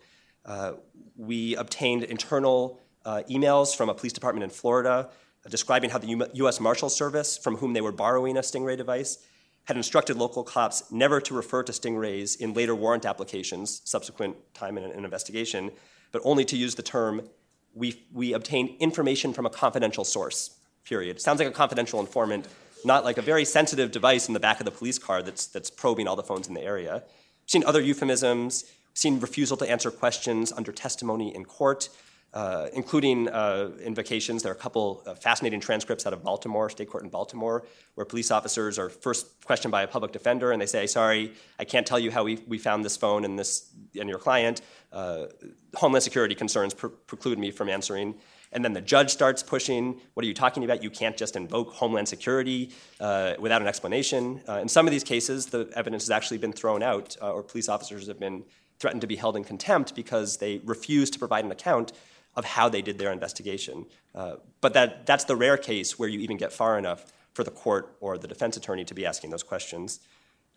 Uh, we obtained internal uh, emails from a police department in Florida describing how the U.S. Marshal Service, from whom they were borrowing a Stingray device, had instructed local cops never to refer to stingrays in later warrant applications, subsequent time in an investigation, but only to use the term, we, we obtained information from a confidential source, period. Sounds like a confidential informant, not like a very sensitive device in the back of the police car that's, that's probing all the phones in the area. We've seen other euphemisms, seen refusal to answer questions under testimony in court, uh, including uh, invocations. There are a couple fascinating transcripts out of Baltimore, state court in Baltimore, where police officers are first questioned by a public defender and they say, Sorry, I can't tell you how we, we found this phone and, this, and your client. Uh, Homeland Security concerns pre- preclude me from answering. And then the judge starts pushing, What are you talking about? You can't just invoke Homeland Security uh, without an explanation. Uh, in some of these cases, the evidence has actually been thrown out, uh, or police officers have been threatened to be held in contempt because they refuse to provide an account of how they did their investigation. Uh, but that, that's the rare case where you even get far enough for the court or the defense attorney to be asking those questions.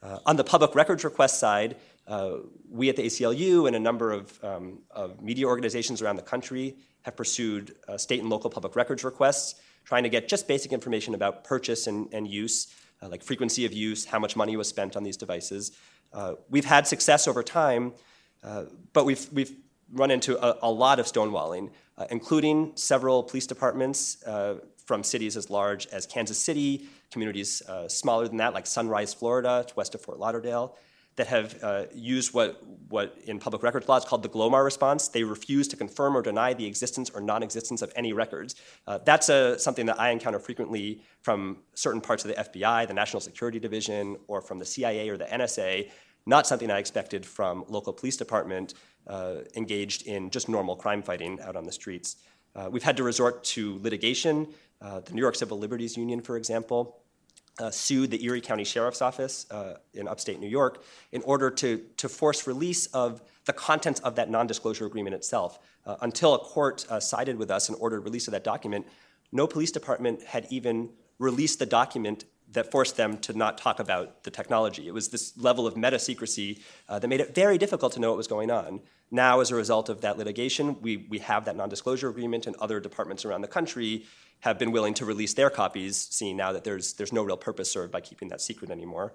Uh, on the public records request side, uh, we at the ACLU and a number of, um, of, media organizations around the country have pursued uh, state and local public records requests, trying to get just basic information about purchase and, and use, uh, like frequency of use, how much money was spent on these devices. Uh, we've had success over time, but we've, we've run into a, a lot of stonewalling, uh, including several police departments uh, from cities as large as Kansas City, communities uh, smaller than that, like Sunrise, Florida, west of Fort Lauderdale, that have uh, used what, what in public records law is called the GLOMAR response. They refuse to confirm or deny the existence or non existence of any records. Uh, that's a, something that I encounter frequently from certain parts of the FBI, the National Security Division, or from the CIA or the NSA, not something I expected from local police department engaged in just normal crime fighting out on the streets. Uh, we've had to resort to litigation. Uh, the New York Civil Liberties Union, for example, uh, sued the Erie County Sheriff's Office uh, in upstate New York in order to, to force release of the contents of that non disclosure agreement itself. Uh, until a court sided with us and ordered release of that document, no police department had even released the document that forced them to not talk about the technology. It was this level of meta secrecy uh, that made it very difficult to know what was going on. Now, as a result of that litigation, we, we have that non disclosure agreement, and other departments around the country have been willing to release their copies, seeing now that there's, there's no real purpose served by keeping that secret anymore.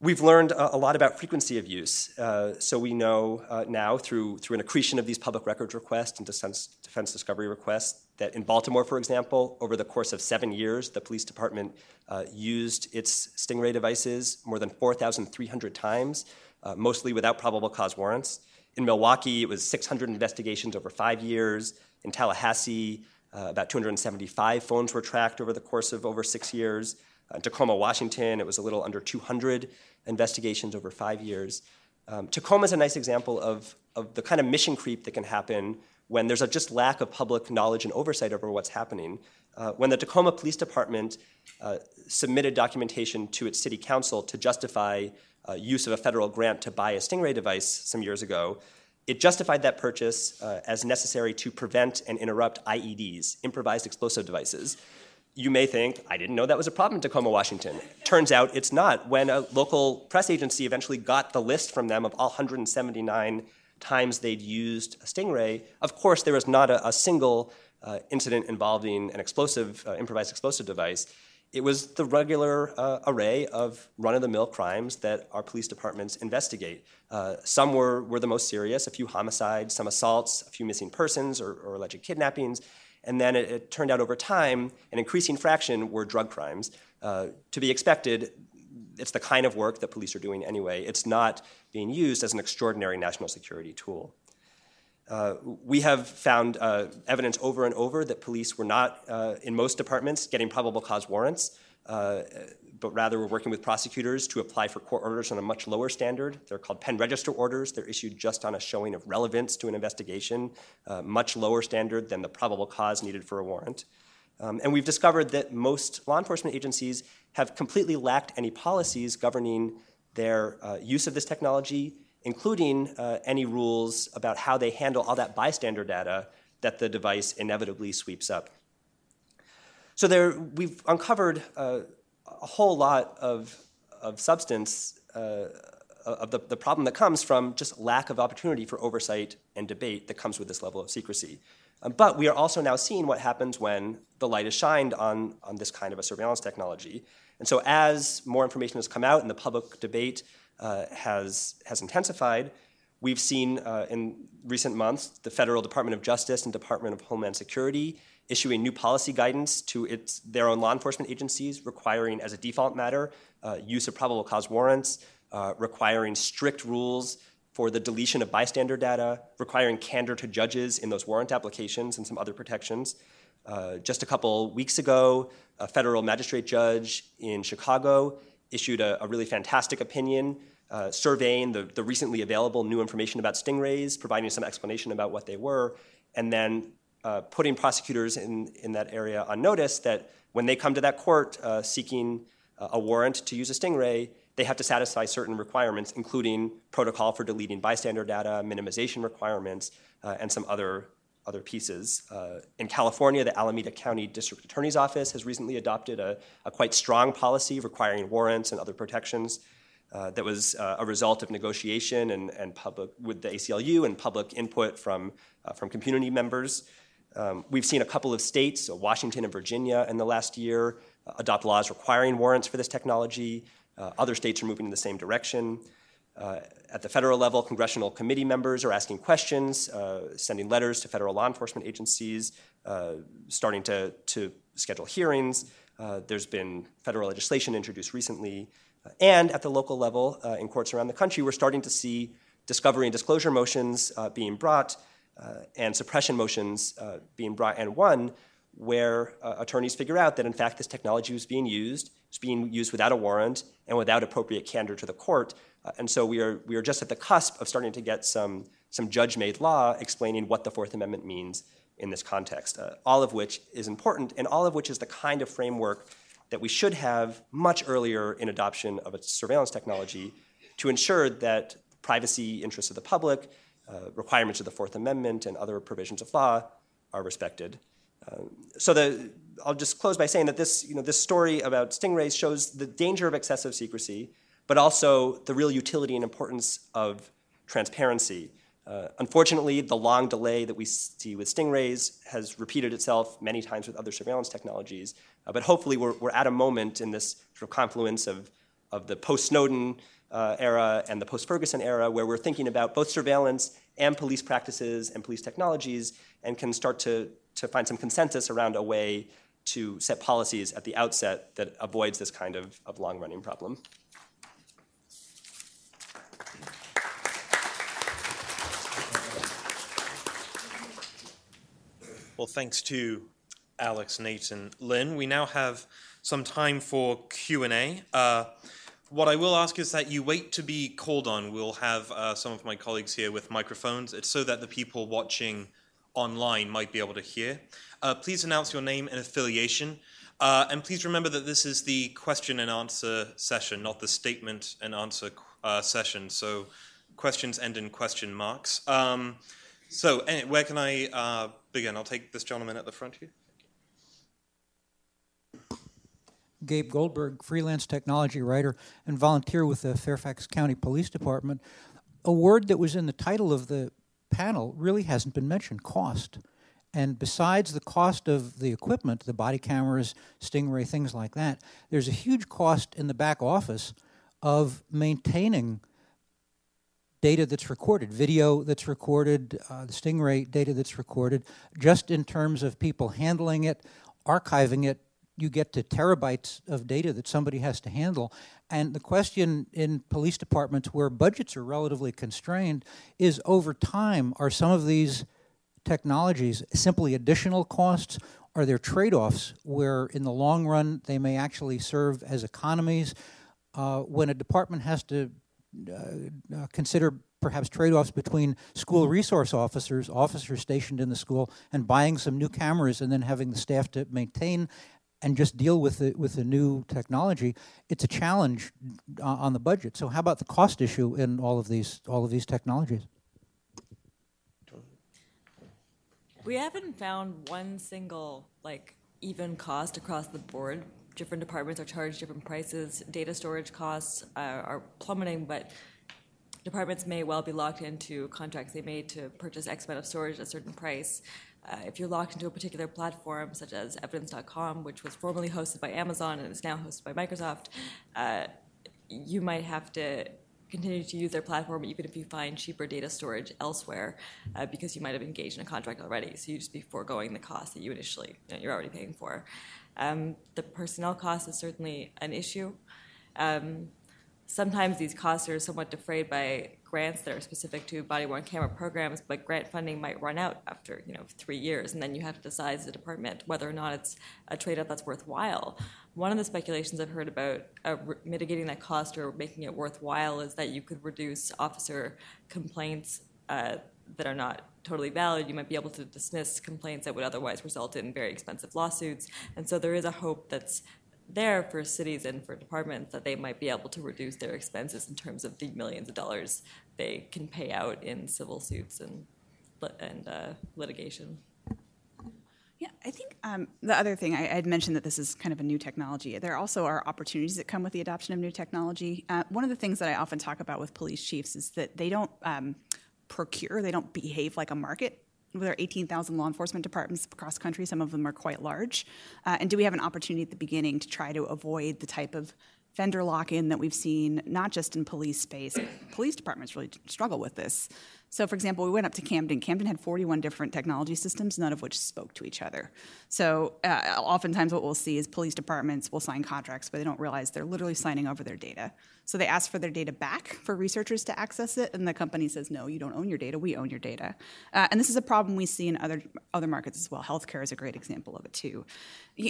We've learned a, a lot about frequency of use. Uh, so we know uh, now through, through an accretion of these public records requests and defense, defense discovery requests that in Baltimore, for example, over the course of seven years, the police department uh, used its Stingray devices more than 4,300 times, uh, mostly without probable cause warrants. In Milwaukee, it was 600 investigations over five years. In Tallahassee, uh, about 275 phones were tracked over the course of over six years. In Tacoma, Washington, it was a little under 200 investigations over five years. Um, Tacoma is a nice example of, of the kind of mission creep that can happen when there's a just lack of public knowledge and oversight over what's happening. Uh, when the Tacoma Police Department uh, submitted documentation to its city council to justify uh, use of a federal grant to buy a Stingray device some years ago, It justified that purchase uh, as necessary to prevent and interrupt IEDs, improvised explosive devices. You may think, I didn't know that was a problem in Tacoma, Washington. Turns out it's not. When a local press agency eventually got the list from them of all 179 times they'd used a Stingray, of course, there was not a, a single uh, incident involving an explosive, uh, improvised explosive device. It was the regular uh, array of run of the mill crimes that our police departments investigate. Uh, some were, were the most serious a few homicides, some assaults, a few missing persons or, or alleged kidnappings. And then it, it, turned out over time, an increasing fraction were drug crimes. Uh, to be expected, it's the kind of work that police are doing anyway. It's not being used as an extraordinary national security tool. Uh, we have found uh, evidence over and over that police were not, uh, in most departments, getting probable cause warrants, uh, but rather were working with prosecutors to apply for court orders on a much lower standard. They're called pen register orders. They're issued just on a showing of relevance to an investigation, uh, much lower standard than the probable cause needed for a warrant. Um, and we've discovered that most law enforcement agencies have completely lacked any policies governing their use of this technology including uh, any rules about how they handle all that bystander data that the device inevitably sweeps up. So there, we've uncovered uh, a whole lot of, of substance uh, of the, the problem that comes from just lack of opportunity for oversight and debate that comes with this level of secrecy. Um, but we are also now seeing what happens when the light is shined on, on this kind of a surveillance technology. And so as more information has come out in the public debate uh, has, has intensified. We've seen uh, in recent months the Federal Department of Justice and Department of Homeland Security issuing new policy guidance to its, their own law enforcement agencies requiring, as a default matter, uh, use of probable cause warrants, uh, requiring strict rules for the deletion of bystander data, requiring candor to judges in those warrant applications and some other protections. Uh, just a couple weeks ago, a federal magistrate judge in Chicago issued a, a really fantastic opinion uh, surveying the, the recently available new information about stingrays, providing some explanation about what they were, and then uh, putting prosecutors in, in that area on notice that when they come to that court uh, seeking a warrant to use a stingray, they have to satisfy certain requirements, including protocol for deleting bystander data, minimization requirements, uh, and some other other pieces. Uh, in California, the Alameda County District Attorney's Office has recently adopted a, a quite strong policy requiring warrants and other protections uh, that was uh, a result of negotiation and, and public with the ACLU and public input from, uh, from community members. Um, we've seen a couple of states, so Washington and Virginia, in the last year uh, adopt laws requiring warrants for this technology. Uh, other states are moving in the same direction. Uh, at the federal level, congressional committee members are asking questions, sending letters to federal law enforcement agencies, starting to, to schedule hearings. there's been federal legislation introduced recently and at the local level, uh, in courts around the country, we're starting to see discovery and disclosure motions uh, being brought uh, and suppression motions uh, being brought and won, where uh, attorneys figure out that in fact this technology was being used, was being used without a warrant and without appropriate candor to the court. And so we are, we are just at the cusp of starting to get some, some judge made law explaining what the Fourth Amendment means in this context, all of which is important and all of which is the kind of framework that we should have much earlier in adoption of a surveillance technology to ensure that privacy interests of the public, uh, requirements of the Fourth Amendment, and other provisions of law are respected. Um, so the, I'll just close by saying that this, you know, this story about stingrays shows the danger of excessive secrecy, but also the real utility and importance of transparency. Uh, unfortunately, the long delay that we see with stingrays has repeated itself many times with other surveillance technologies. Uh, but hopefully, we're, we're at a moment in this sort of confluence of, of the post Snowden uh, era and the post Ferguson era where we're thinking about both surveillance and police practices and police technologies and can start to, to find some consensus around a way to set policies at the outset that avoids this kind of, of long running problem. Well, thanks to Alex, Nate, and Lynn. We now have some time for Q&A. Uh, what I will ask is that you wait to be called on. We'll have uh, some of my colleagues here with microphones. It's so that the people watching online might be able to hear. Uh, please announce your name and affiliation. Uh, and please remember that this is the question and answer session, not the statement and answer uh, session. So questions end in question marks. Um, so, where can I uh, begin? I'll take this gentleman at the front here. Gabe Goldberg, freelance technology writer and volunteer with the Fairfax County Police Department. A word that was in the title of the panel really hasn't been mentioned cost. And besides the cost of the equipment, the body cameras, Stingray, things like that, there's a huge cost in the back office of maintaining data that's recorded, video that's recorded, uh, the Stingray data that's recorded, just in terms of people handling it, archiving it, you get to terabytes of data that somebody has to handle. And the question in police departments where budgets are relatively constrained is over time, are some of these technologies simply additional costs? Are there trade offs where in the long run they may actually serve as economies? Uh, when a department has to uh, uh, consider perhaps trade-offs between school resource officers, officers stationed in the school, and buying some new cameras and then having the staff to maintain and just deal with the with the new technology, it's a challenge uh, on the budget. So how about the cost issue in all of these all of these technologies? We haven't found one single like even cost across the board. Different departments are charged different prices. Data storage costs uh, are plummeting, but departments may well be locked into contracts they made to purchase X amount of storage at a certain price. Uh, if you're locked into a particular platform, such as evidence.com, which was formerly hosted by Amazon and is now hosted by Microsoft, uh, you might have to continue to use their platform even if you find cheaper data storage elsewhere uh, because you might have engaged in a contract already. So you just be foregoing the cost that you initially, you you're already paying for. Um, the personnel cost is certainly an issue. Um, sometimes these costs are somewhat defrayed by grants that are specific to body-worn camera programs, but grant funding might run out after you know three years, and then you have to decide as a department whether or not it's a trade-off that's worthwhile. One of the speculations I've heard about uh, re- mitigating that cost or making it worthwhile is that you could reduce officer complaints uh, that are not totally valid. You might be able to dismiss complaints that would otherwise result in very expensive lawsuits, and so there is a hope that's there for cities and for departments that they might be able to reduce their expenses in terms of the millions of dollars they can pay out in civil suits and and uh, litigation. Yeah, I think um, the other thing I had mentioned that this is kind of a new technology. There also are opportunities that come with the adoption of new technology. Uh, one of the things that I often talk about with police chiefs is that they don't um, procure, they don't behave like a market There are 18,000 law enforcement departments across country, some of them are quite large. Uh, and do we have an opportunity at the beginning to try to avoid the type of vendor lock-in that we've seen not just in police space police departments really struggle with this so for example we went up to camden camden had 41 different technology systems none of which spoke to each other so uh, oftentimes what we'll see is police departments will sign contracts but they don't realize they're literally signing over their data so they ask for their data back for researchers to access it, and the company says, no, you don't own your data, we own your data. Uh, and this is a problem we see in other, other markets as well. Healthcare is a great example of it too.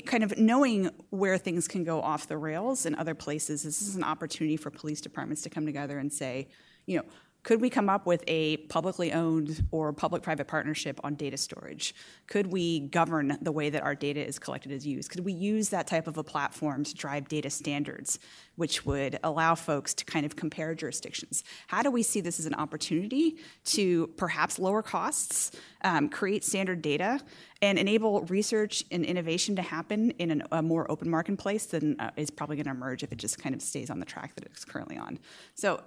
Kind of knowing where things can go off the rails in other places, this is an opportunity for police departments to come together and say, you know, could we come up with a publicly owned or public private partnership on data storage? Could we govern the way that our data is collected and used? Could we use that type of a platform to drive data standards, which would allow folks to kind of compare jurisdictions? How do we see this as an opportunity to perhaps lower costs, um, create standard data, and enable research and innovation to happen in an, a more open marketplace than uh, is probably going to emerge if it just kind of stays on the track that it's currently on? So,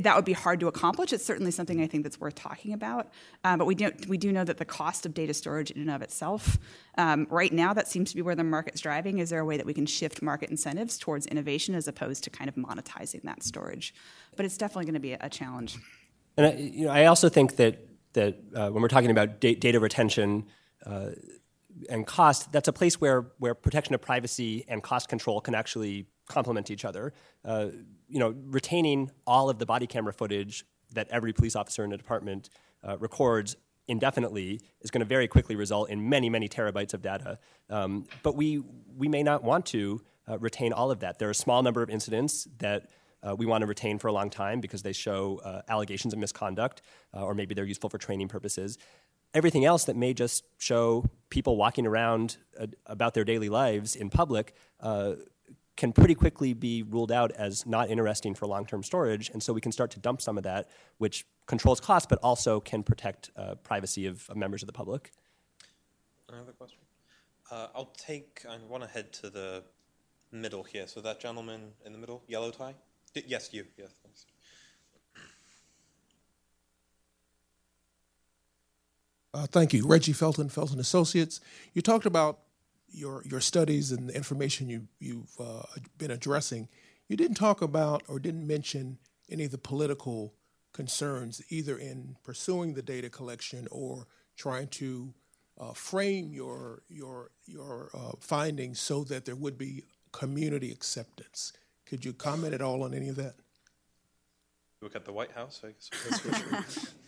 that would be hard to accomplish. It's certainly something I think that's worth talking about. Um, but we do, we do know that the cost of data storage in and of itself, um, right now, that seems to be where the market's driving. Is there a way that we can shift market incentives towards innovation as opposed to kind of monetizing that storage? But it's definitely going to be a, a challenge. And I, you know, I also think that that uh, when we're talking about da- data retention. Uh, and cost, that's a place where, where protection of privacy and cost control can actually complement each other. Uh, you know, retaining all of the body camera footage that every police officer in a department uh, records indefinitely is going to very quickly result in many, many terabytes of data. Um, but we, we may not want to uh, retain all of that. There are a small number of incidents that uh, we want to retain for a long time because they show uh, allegations of misconduct, uh, or maybe they're useful for training purposes. Everything else that may just show people walking around uh, about their daily lives in public can pretty quickly be ruled out as not interesting for long-term storage, and so we can start to dump some of that, which controls costs, but also can protect uh, privacy of, of members of the public. Another question? Uh, I'll take, I want to head to the middle here. So that gentleman in the middle, yellow tie? D- yes, you. Yes, thanks. Uh, thank you. Reggie Felton, Felton Associates. You talked about your, your studies and the information you, you've uh, been addressing. You didn't talk about or didn't mention any of the political concerns, either in pursuing the data collection or trying to uh, frame your, your, your uh, findings so that there would be community acceptance. Could you comment at all on any of that? Look at the White House, I guess.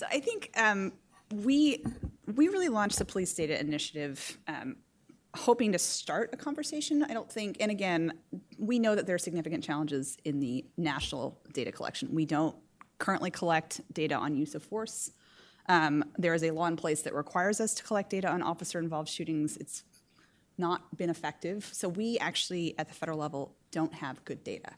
So I think um, we we really launched the police data initiative um, hoping to start a conversation. I don't think, and again, we know that there are significant challenges in the national data collection. We don't currently collect data on use of force. Um, there is a law in place that requires us to collect data on officer-involved shootings. It's not been effective. So we actually, at the federal level, don't have good data.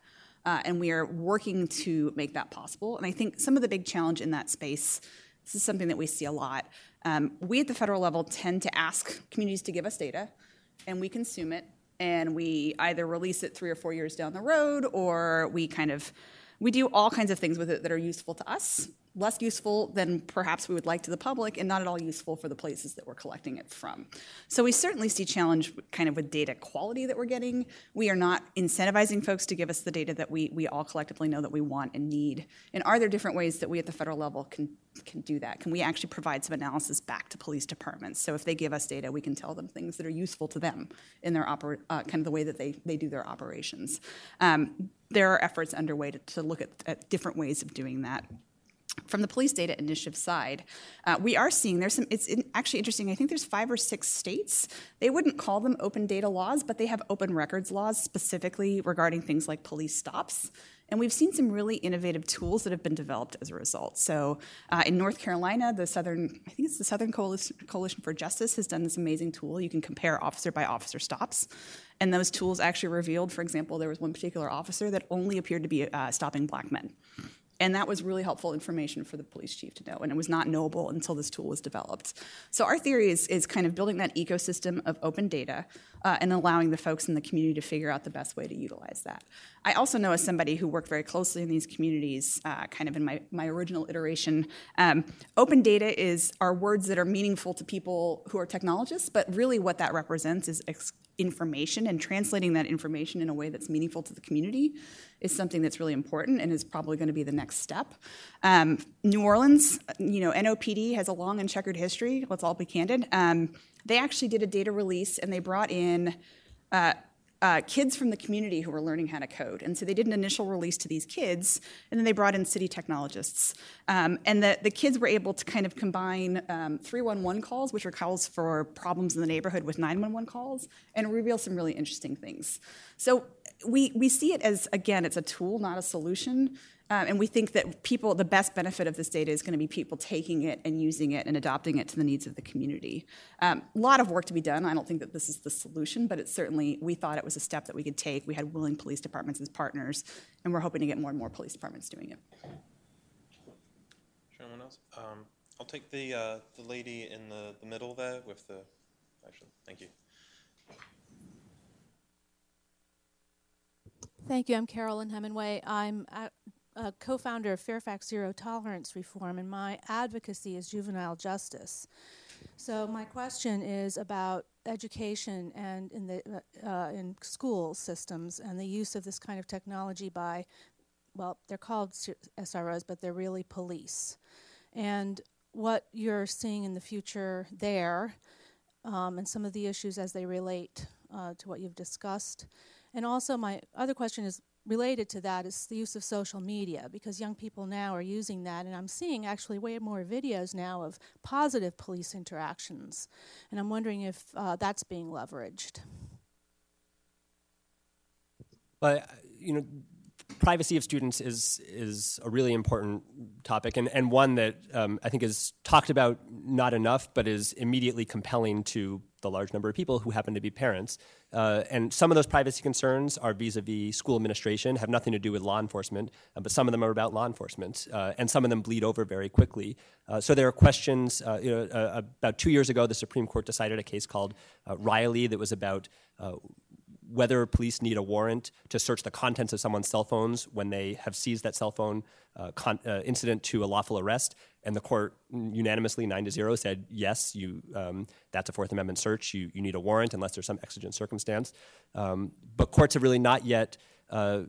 Uh, and we are working to make that possible. And I think some of the big challenge in that space, this is something that we see a lot. Um, we at the federal level tend to ask communities to give us data, and we consume it, and we either release it three or four years down the road, or we kind of we do all kinds of things with it that are useful to us less useful than perhaps we would like to the public and not at all useful for the places that we're collecting it from. So we certainly see challenge kind of with data quality that we're getting. We are not incentivizing folks to give us the data that we, we all collectively know that we want and need. And are there different ways that we at the federal level can, can do that? Can we actually provide some analysis back to police departments? So if they give us data, we can tell them things that are useful to them in their oper- uh, kind of the way that they, they do their operations. Um, there are efforts underway to, to look at, at different ways of doing that from the police data initiative side, uh, we are seeing there's some. It's in, actually interesting. I think there's five or six states. They wouldn't call them open data laws, but they have open records laws specifically regarding things like police stops. And we've seen some really innovative tools that have been developed as a result. So uh, in North Carolina, the Southern, I think it's the Southern Coalition, for Justice, has done this amazing tool. You can compare officer by officer stops. And those tools actually revealed, for example, there was one particular officer that only appeared to be uh, stopping black men. And that was really helpful information for the police chief to know. And it was not knowable until this tool was developed. So our theory is, is kind of building that ecosystem of open data uh, and allowing the folks in the community to figure out the best way to utilize that. I also know as somebody who worked very closely in these communities, uh, kind of in my, my original iteration, um, open data is are words that are meaningful to people who are technologists, but really what that represents is ex- information and translating that information in a way that's meaningful to the community is something that's really important and is probably going to be the next step. Um, New Orleans, you know, NOPD has a long and checkered history. Let's all be candid. Um, they actually did a data release and they brought in uh, uh, kids from the community who were learning how to code. And so they did an initial release to these kids, and then they brought in city technologists. Um, and the, the kids were able to kind of combine um, 311 calls, which are calls for problems in the neighborhood, with 911 calls, and reveal some really interesting things. So we, we see it as, again, it's a tool, not a solution. Um, and we think that people, the best benefit of this data is going to be people taking it and using it and adopting it to the needs of the community. A um, lot of work to be done. I don't think that this is the solution, but it's certainly, we thought it was a step that we could take. We had willing police departments as partners, and we're hoping to get more and more police departments doing it. Anyone else? Um, I'll take the, uh, the lady in the, the middle there with the, actually, thank you. Thank you. I'm Carolyn Hemingway. I'm a co-founder of Fairfax Zero Tolerance Reform, and my advocacy is juvenile justice. So my question is about education and in the uh in school systems and the use of this kind of technology by, well, they're called SROs, but they're really police, and what you're seeing in the future there, um, and some of the issues as they relate uh, to what you've discussed. And also, my other question is related to that is the use of social media because young people now are using that and i'm seeing actually way more videos now of positive police interactions and i'm wondering if uh, that's being leveraged. But you know privacy of students is is a really important topic and, and one that um, I think is talked about not enough, but is immediately compelling to the large number of people who happen to be parents. Uh, and some of those privacy concerns are vis-a-vis school administration, have nothing to do with law enforcement, uh, but some of them are about law enforcement, uh, and some of them bleed over very quickly. Uh, so there are questions. Uh, you know, uh, about two years ago, the Supreme Court decided a case called Riley that was about whether police need a warrant to search the contents of someone's cell phones when they have seized that cell phone uh, con- uh, incident to a lawful arrest. And the court unanimously, nine to zero, said yes, you um, that's a Fourth Amendment search. You, you need a warrant unless there's some exigent circumstance. Um, but courts have really not yet uh,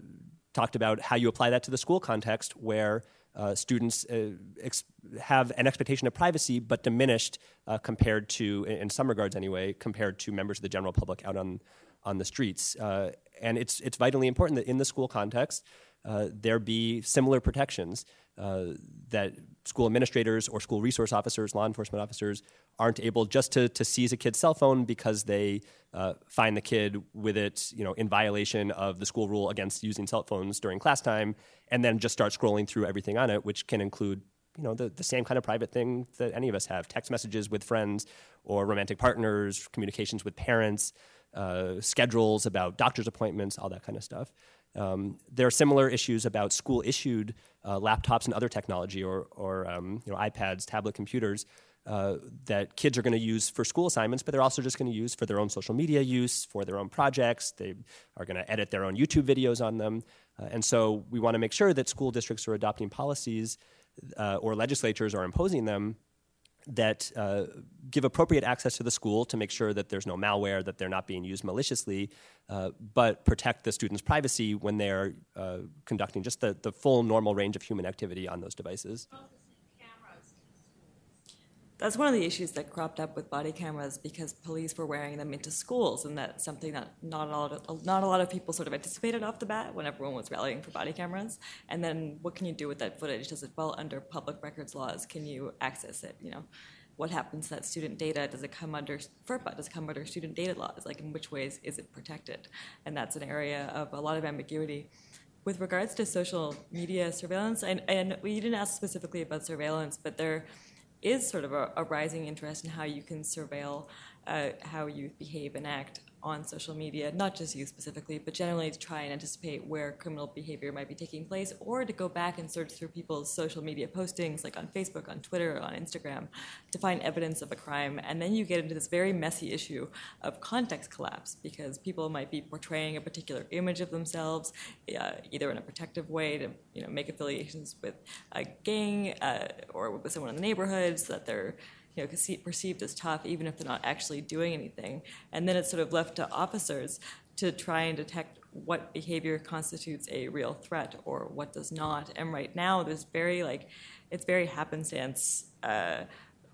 talked about how you apply that to the school context where uh, students uh, ex- have an expectation of privacy, but diminished uh, compared to, in some regards anyway, compared to members of the general public out on on the streets. Uh, and it's, it's vitally important that in the school context, uh, there be similar protections uh, that school administrators or school resource officers, law enforcement officers, aren't able just to, to seize a kid's cell phone because they uh, find the kid with it you know, in violation of the school rule against using cell phones during class time, and then just start scrolling through everything on it, which can include you know the, the same kind of private thing that any of us have text messages with friends or romantic partners communications with parents uh, schedules, about doctor's appointments, all that kind of stuff. Um, there are similar issues about school issued uh, laptops and other technology, or, or um, you know, iPads, tablet computers. Uh, that kids are going to use for school assignments, but they're also just going to use for their own social media use, for their own projects. They are going to edit their own YouTube videos on them. Uh, and so we want to make sure that school districts are adopting policies uh, or legislatures are imposing them that uh, give appropriate access to the school to make sure that there's no malware, that they're not being used maliciously, uh, but protect the student's privacy when they're uh, conducting just the, the full normal range of human activity on those devices. That's one of the issues that cropped up with body cameras because police were wearing them into schools, and that's something that not a lot of, not a lot of people sort of anticipated off the bat when everyone was rallying for body cameras. And then what can you do with that footage? Does it fall under public records laws? Can you access it? You know, what happens to that student data? Does it come under FERPA? Does it come under student data laws? Like, in which ways is it protected? And that's an area of a lot of ambiguity with regards to social media surveillance, and, and we didn't ask specifically about surveillance, but there is sort of a, a rising interest in how you can surveil uh, how youth behave and act on social media, not just you specifically, but generally to try and anticipate where criminal behavior might be taking place, or to go back and search through people's social media postings, like on Facebook, on Twitter, on Instagram, to find evidence of a crime. And then you get into this very messy issue of context collapse, because people might be portraying a particular image of themselves, uh, either in a protective way to you know make affiliations with a gang uh, or with someone in the neighborhood, so that they're you know, perceived as tough, even if they're not actually doing anything. And then it's sort of left to officers to try and detect what behavior constitutes a real threat or what does not. And right now, there's very like, it's very happenstance uh,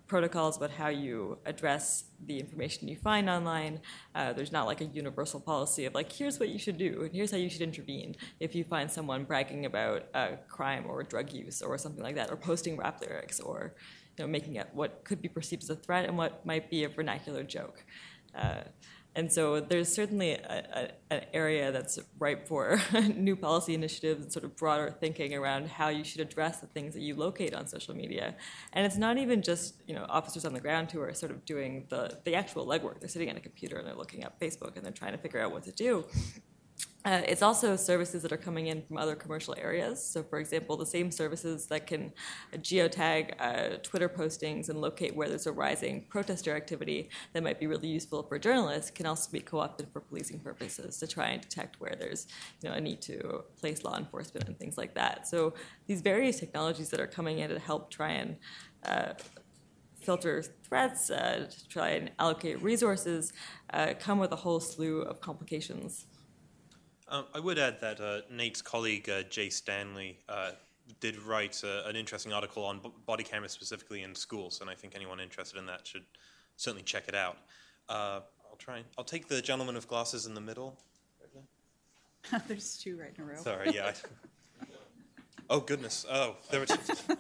protocols about how you address the information you find online. Uh, there's not like a universal policy of like, here's what you should do, and here's how you should intervene if you find someone bragging about a crime or drug use or something like that, or posting rap lyrics or you know, making it what could be perceived as a threat and what might be a vernacular joke. Uh, and so there's certainly a, a, an area that's ripe for new policy initiatives and sort of broader thinking around how you should address the things that you locate on social media. And it's not even just you know officers on the ground who are sort of doing the, the actual legwork. They're sitting at a computer and they're looking at Facebook and they're trying to figure out what to do. Uh, it's also services that are coming in from other commercial areas. So, for example, the same services that can geotag uh, Twitter postings and locate where there's a rising protester activity that might be really useful for journalists can also be co-opted for policing purposes to try and detect where there's you know, a need to place law enforcement and things like that. So, these various technologies that are coming in to help try and uh, filter threats, uh, try and allocate resources, uh, come with a whole slew of complications. Um, I would add that uh, Nate's colleague uh, Jay Stanley uh, did write uh, an interesting article on b- body cameras specifically in schools, and I think anyone interested in that should certainly check it out. Uh, I'll try. And, I'll take the gentleman with glasses in the middle. There's two right in a row. Sorry, yeah. oh goodness. Oh, there were. Two.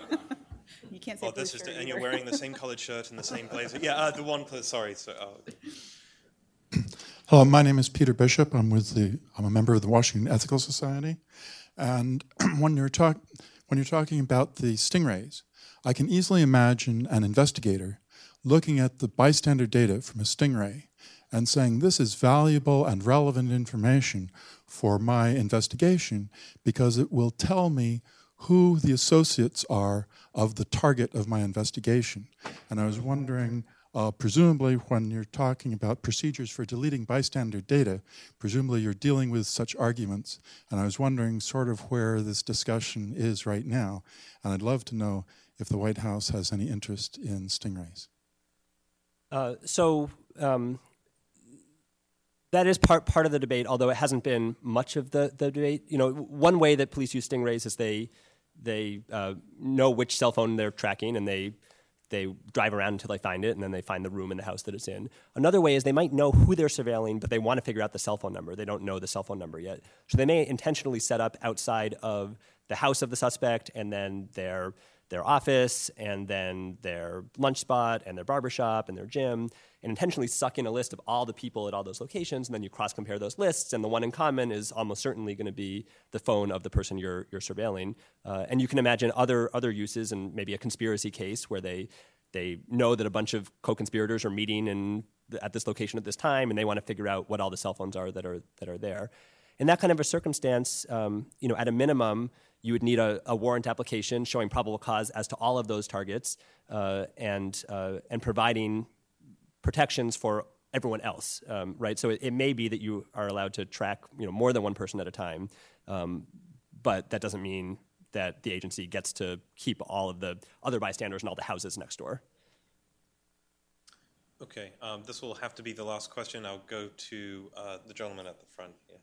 you can't say. Oh, this is. and you're wearing the same colored shirt and the same blazer. Yeah, uh, the one. Sorry. So, Hello, my name is Peter Bishop. I'm with the I'm a member of the Washington Ethical Society, And when you're talk when you're talking about the stingrays, I can easily imagine an investigator looking at the bystander data from a stingray and saying this is valuable and relevant information for my investigation because it will tell me who the associates are of the target of my investigation. And I was wondering, uh, presumably, when you're talking about procedures for deleting bystander data, presumably you're dealing with such arguments. And I was wondering, sort of, where this discussion is right now. And I'd love to know if the White House has any interest in stingrays. Uh, so um, that is part part of the debate, although it hasn't been much of the, the debate. You know, one way that police use stingrays is they they uh, know which cell phone they're tracking, and they they drive around until they find it, and then they find the room in the house that it's in. Another way is they might know who they're surveilling, but they want to figure out the cell phone number. They don't know the cell phone number yet, so they may intentionally set up outside of the house of the suspect, and then their their office, and then their lunch spot, and their barbershop, and their gym, and intentionally suck in a list of all the people at all those locations, and then you cross compare those lists, and the one in common is almost certainly going to be the phone of the person you're, you're surveilling. Uh, and you can imagine other, other uses, and maybe a conspiracy case where they, they know that a bunch of co conspirators are meeting in, at this location at this time, and they want to figure out what all the cell phones are that are, that are there. In that kind of a circumstance, um, you know, at a minimum, you would need a, a, warrant application showing probable cause as to all of those targets uh, and, uh, and providing protections for everyone else, um, right? So it, it, may be that you are allowed to track you know, more than one person at a time, um, but that doesn't mean that the agency gets to keep all of the other bystanders and all the houses next door. Okay, um, this will have to be the last question. I'll go to uh, the gentleman at the front here.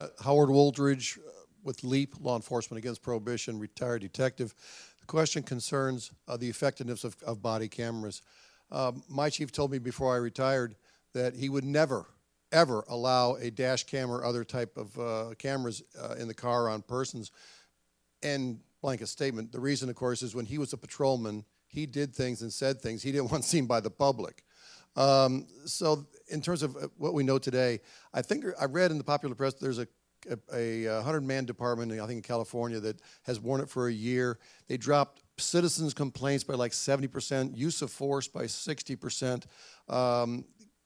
Uh, Howard Wooldridge uh, with LEAP, Law Enforcement Against Prohibition, retired detective. Question concerns uh, the effectiveness of, of body cameras. Um, my chief told me before I retired that he would never, ever allow a dash cam or other type of uh, cameras uh, in the car on persons. And blanket statement. The reason, of course, is when he was a patrolman, he did things and said things he didn't want seen by the public. Um, so, in terms of uh, what we know today, I think I read in the popular press there's a a, a 100 man department, I think in California, that has worn it for a year. They dropped citizens' complaints by like 70%, use of force by 60%. Um,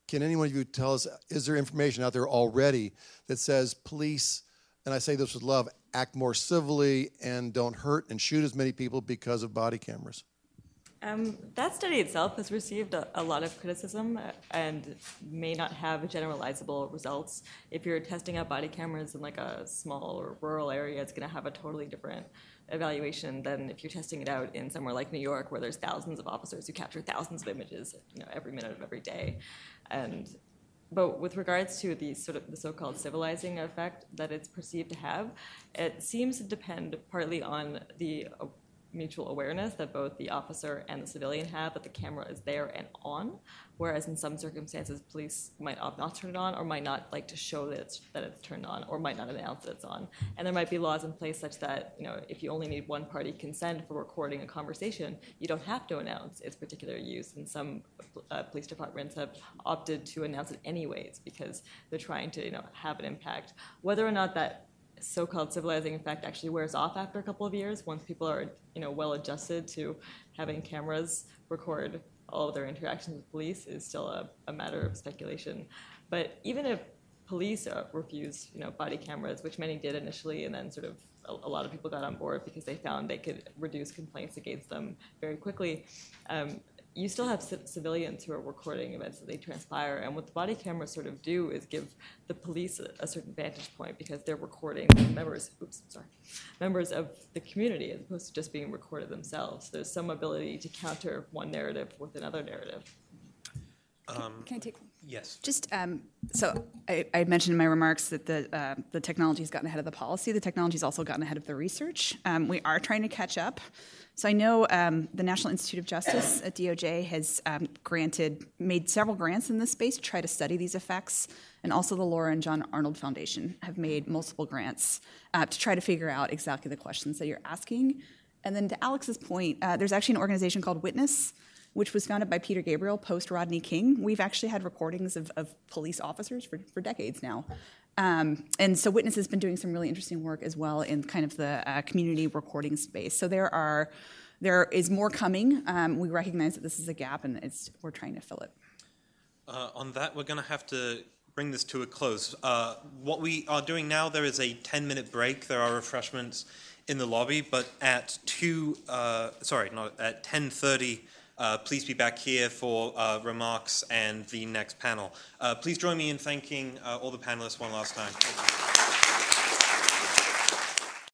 can anyone of you tell us, is there information out there already that says police, and I say this with love, act more civilly and don't hurt and shoot as many people because of body cameras? Um, that study itself has received a, a, lot of criticism and may not have generalizable results. If you're testing out body cameras in like a small or rural area, it's going to have a totally different evaluation than if you're testing it out in somewhere like New York, where there's thousands of officers who capture thousands of images, you know, every minute of every day. And but with regards to the sort of the so-called civilizing effect that it's perceived to have, it seems to depend partly on the mutual awareness that both the officer and the civilian have that the camera is there and on, whereas in some circumstances police might opt not turn it on or might not like to show that it's, that it's turned on or might not announce that it's on. And there might be laws in place such that you know if you only need one party consent for recording a conversation, you don't have to announce its particular use. And some uh, police departments have opted to announce it anyways because they're trying to you know have an impact. Whether or not that so-called civilizing effect actually wears off after a couple of years once people are you know well adjusted to having cameras record all of their interactions with police is still a, a matter of speculation. But even if police uh, refuse you know body cameras which many did initially and then sort of a, a, lot of people got on board because they found they could reduce complaints against them very quickly um, you still have c- civilians who are recording events that they transpire, and what the body cameras sort of do is give the police a, a certain vantage point because they're recording members. Oops, sorry, members of the community as opposed to just being recorded themselves. There's some ability to counter one narrative with another narrative. Um, Can I take? Yes. Just um, so I, I, mentioned in my remarks that the uh, the technology has gotten ahead of the policy. The technology has also gotten ahead of the research. Um, we are trying to catch up. So I know um, the National Institute of Justice at DOJ has um, granted, made several grants in this space to try to study these effects, and also the Laura and John Arnold Foundation have made multiple grants uh, to try to figure out exactly the questions that you're asking. And then to Alex's point, uh, there's actually an organization called Witness, which was founded by Peter Gabriel post Rodney King. We've actually had recordings of, of police officers for, for decades now. Um, and so Witness has been doing some really interesting work as well in kind of the uh, community recording space. So there are there is more coming. Um, we recognize that this is a gap, and it's we're trying to fill it. Uh, on that, we're going to have to bring this to a close. Uh, what we are doing now, there is a 10-minute break. There are refreshments in the lobby, but at two, uh, sorry, not at 10:30. Uh, please be back here for uh, remarks and the next panel. Uh, please join me in thanking uh, all the panelists one last time.